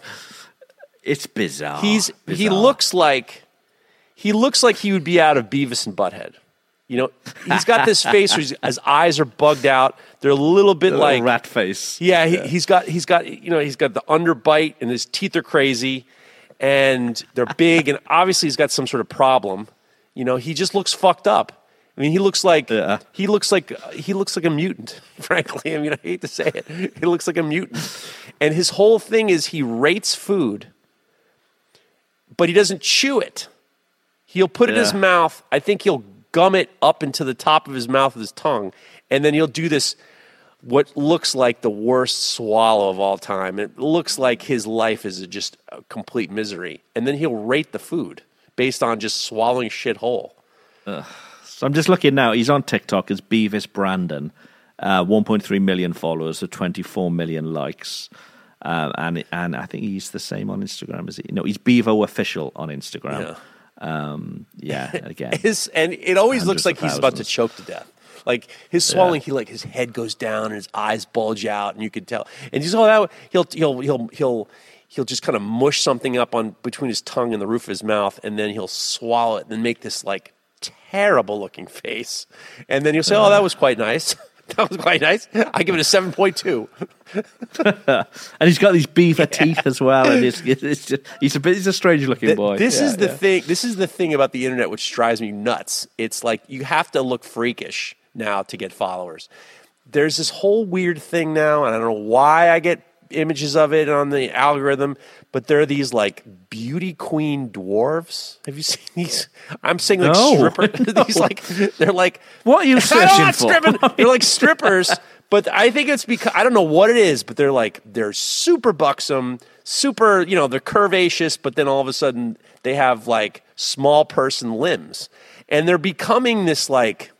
It's bizarre. He's bizarre. he looks like he looks like he would be out of Beavis and Butthead. You know, he's got this face where his eyes are bugged out. They're a little bit a like rat face. Yeah, he, has got he's got you know he's got the underbite and his teeth are crazy, and they're big and obviously he's got some sort of problem. You know, he just looks fucked up. I mean, he looks like yeah. he looks like he looks like a mutant. Frankly, I mean, I hate to say it, he looks like a mutant. And his whole thing is he rates food but he doesn't chew it. He'll put it in his mouth. I think he'll gum it up into the top of his mouth with his tongue, and then he'll do this what looks like the worst swallow of all time. It looks like his life is just a complete misery. And then he'll rate the food based on just swallowing shit whole. So I'm just looking now. He's on TikTok as Beavis Brandon, uh, 1.3 million followers, so 24 million likes. Um, and and I think he's the same on Instagram. Is he? No, he's Bevo official on Instagram. Yeah. Um, yeah, again, and it always looks like he's about to choke to death. Like his swallowing, he like his head goes down and his eyes bulge out, and you can tell. And he's all that he'll he'll he'll he'll he'll just kind of mush something up on between his tongue and the roof of his mouth, and then he'll swallow it and make this like terrible looking face, and then you'll say, "Oh, that was quite nice." that was quite nice. I give it a seven point two. and he's got these beaver yeah. teeth as well, and it's, it's just, he's a bit, he's a strange looking boy. This yeah, is the yeah. thing. This is the thing about the internet which drives me nuts. It's like you have to look freakish now to get followers. There's this whole weird thing now, and I don't know why I get images of it on the algorithm, but there are these like beauty queen dwarves. Have you seen these? I'm saying like no. stripper. these like they're like what are you searching for? they're like strippers, but I think it's because I don't know what it is, but they're like they're super buxom, super you know they're curvaceous, but then all of a sudden they have like small person limbs, and they're becoming this like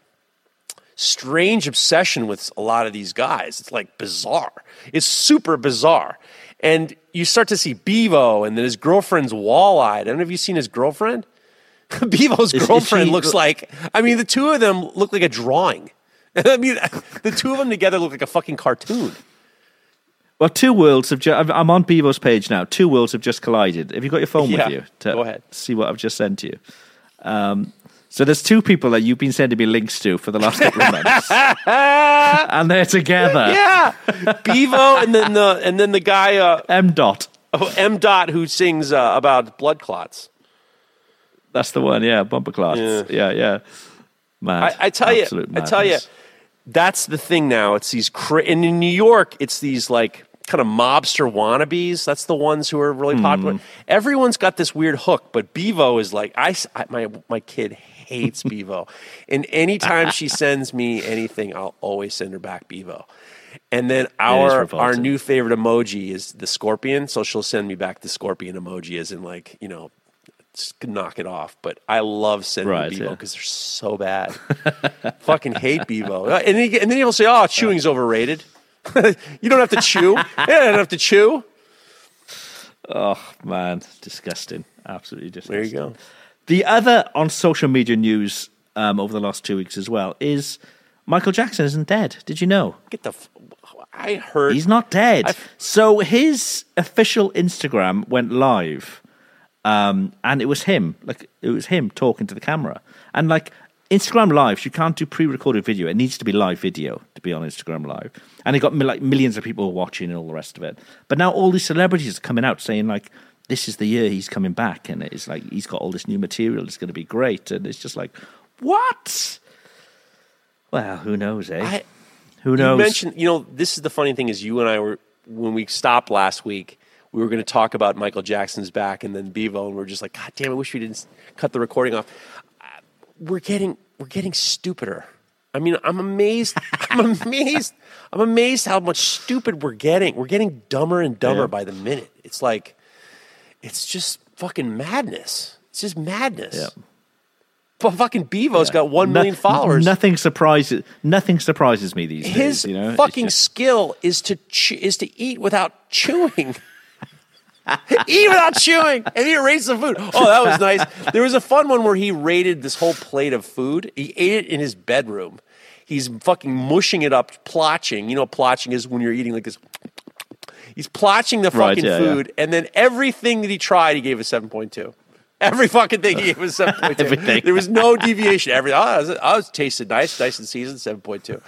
strange obsession with a lot of these guys. It's like bizarre. It's super bizarre. And you start to see Bevo and then his girlfriend's wall eyed. I don't know if you've seen his girlfriend. Bevo's is, girlfriend is looks like, I mean, the two of them look like a drawing. I mean, the two of them together look like a fucking cartoon. Well, two worlds have. Ju- I'm on Bevo's page now. Two worlds have just collided. Have you got your phone yeah, with you to go ahead. see what I've just sent you? Um, so there's two people that you've been sending me links to for the last couple of months, and they're together. Yeah, Bevo, and then the and then the guy uh, M dot. Oh, M dot, who sings uh, about blood clots. That's the one. Yeah, bumper clots. Yeah, yeah. yeah. Mad. I, I tell you, I tell you, that's the thing now. It's these cra- and in New York, it's these like kind of mobster wannabes. That's the ones who are really popular. Mm. Everyone's got this weird hook, but Bevo is like I, I my my kid hates Bevo. And anytime she sends me anything, I'll always send her back Bevo. And then our our new favorite emoji is the scorpion. So she'll send me back the scorpion emoji as in like, you know, knock it off. But I love sending right, Bevo because yeah. they're so bad. Fucking hate Bevo. Uh, and, he, and then he'll say, oh, chewing's overrated. you don't have to chew. yeah, I don't have to chew. Oh, man. Disgusting. Absolutely disgusting. There you go. The other on social media news um, over the last two weeks as well is Michael Jackson isn't dead. Did you know? Get the. F- I heard he's not dead. I've... So his official Instagram went live, um, and it was him. Like it was him talking to the camera, and like Instagram Live, you can't do pre-recorded video. It needs to be live video to be on Instagram Live, and it got like millions of people watching and all the rest of it. But now all these celebrities are coming out saying like, this is the year he's coming back, and it's like he's got all this new material. It's going to be great, and it's just like, what? Well, who knows, eh? I, who knows? You mentioned, you know, this is the funny thing is you and I were when we stopped last week. We were going to talk about Michael Jackson's back and then Bevo, and we are just like, God damn! I wish we didn't cut the recording off. We're getting we're getting stupider. I mean, I'm amazed. I'm amazed. I'm amazed how much stupid we're getting. We're getting dumber and dumber yeah. by the minute. It's like it's just fucking madness. It's just madness. Yeah. But fucking Bevo's yeah. got one million no, followers. Nothing surprises. Nothing surprises me these His days. You know, fucking just... skill is to chew, is to eat without chewing. eat without chewing, and he rates the food. Oh, that was nice. There was a fun one where he rated this whole plate of food. He ate it in his bedroom. He's fucking mushing it up, plotching. You know, plotching is when you're eating like this He's plotching the fucking right, yeah, food, yeah. and then everything that he tried, he gave a seven point two. Every fucking thing he gave was seven point two. There was no deviation. Every oh, I, was, I was tasted nice, nice and seasoned, seven point two.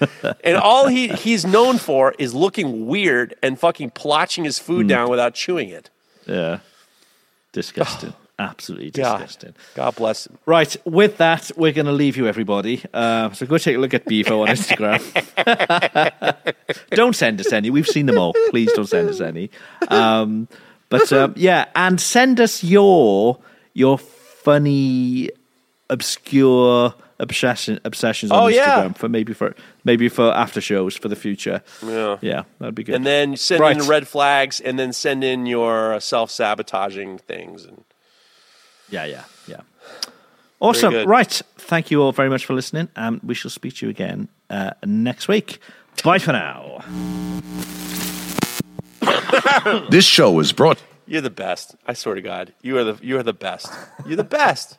And all he he's known for is looking weird and fucking plotching his food mm. down without chewing it. Yeah, disgusting. Absolutely disgusting. God, God bless him. Right, with that, we're going to leave you, everybody. Uh, so go take a look at Bevo on Instagram. don't send us any. We've seen them all. Please don't send us any. Um, but um, yeah, and send us your your funny, obscure obsession obsessions on oh, Instagram yeah. for maybe for maybe for after shows for the future. Yeah, yeah, that'd be good. And then send right. in red flags, and then send in your self sabotaging things and yeah, yeah, yeah. Awesome. Right. Thank you all very much for listening. and we shall speak to you again uh, next week. Bye for now. this show is brought. You're the best. I swear to God, you are the you are the best. You're the best.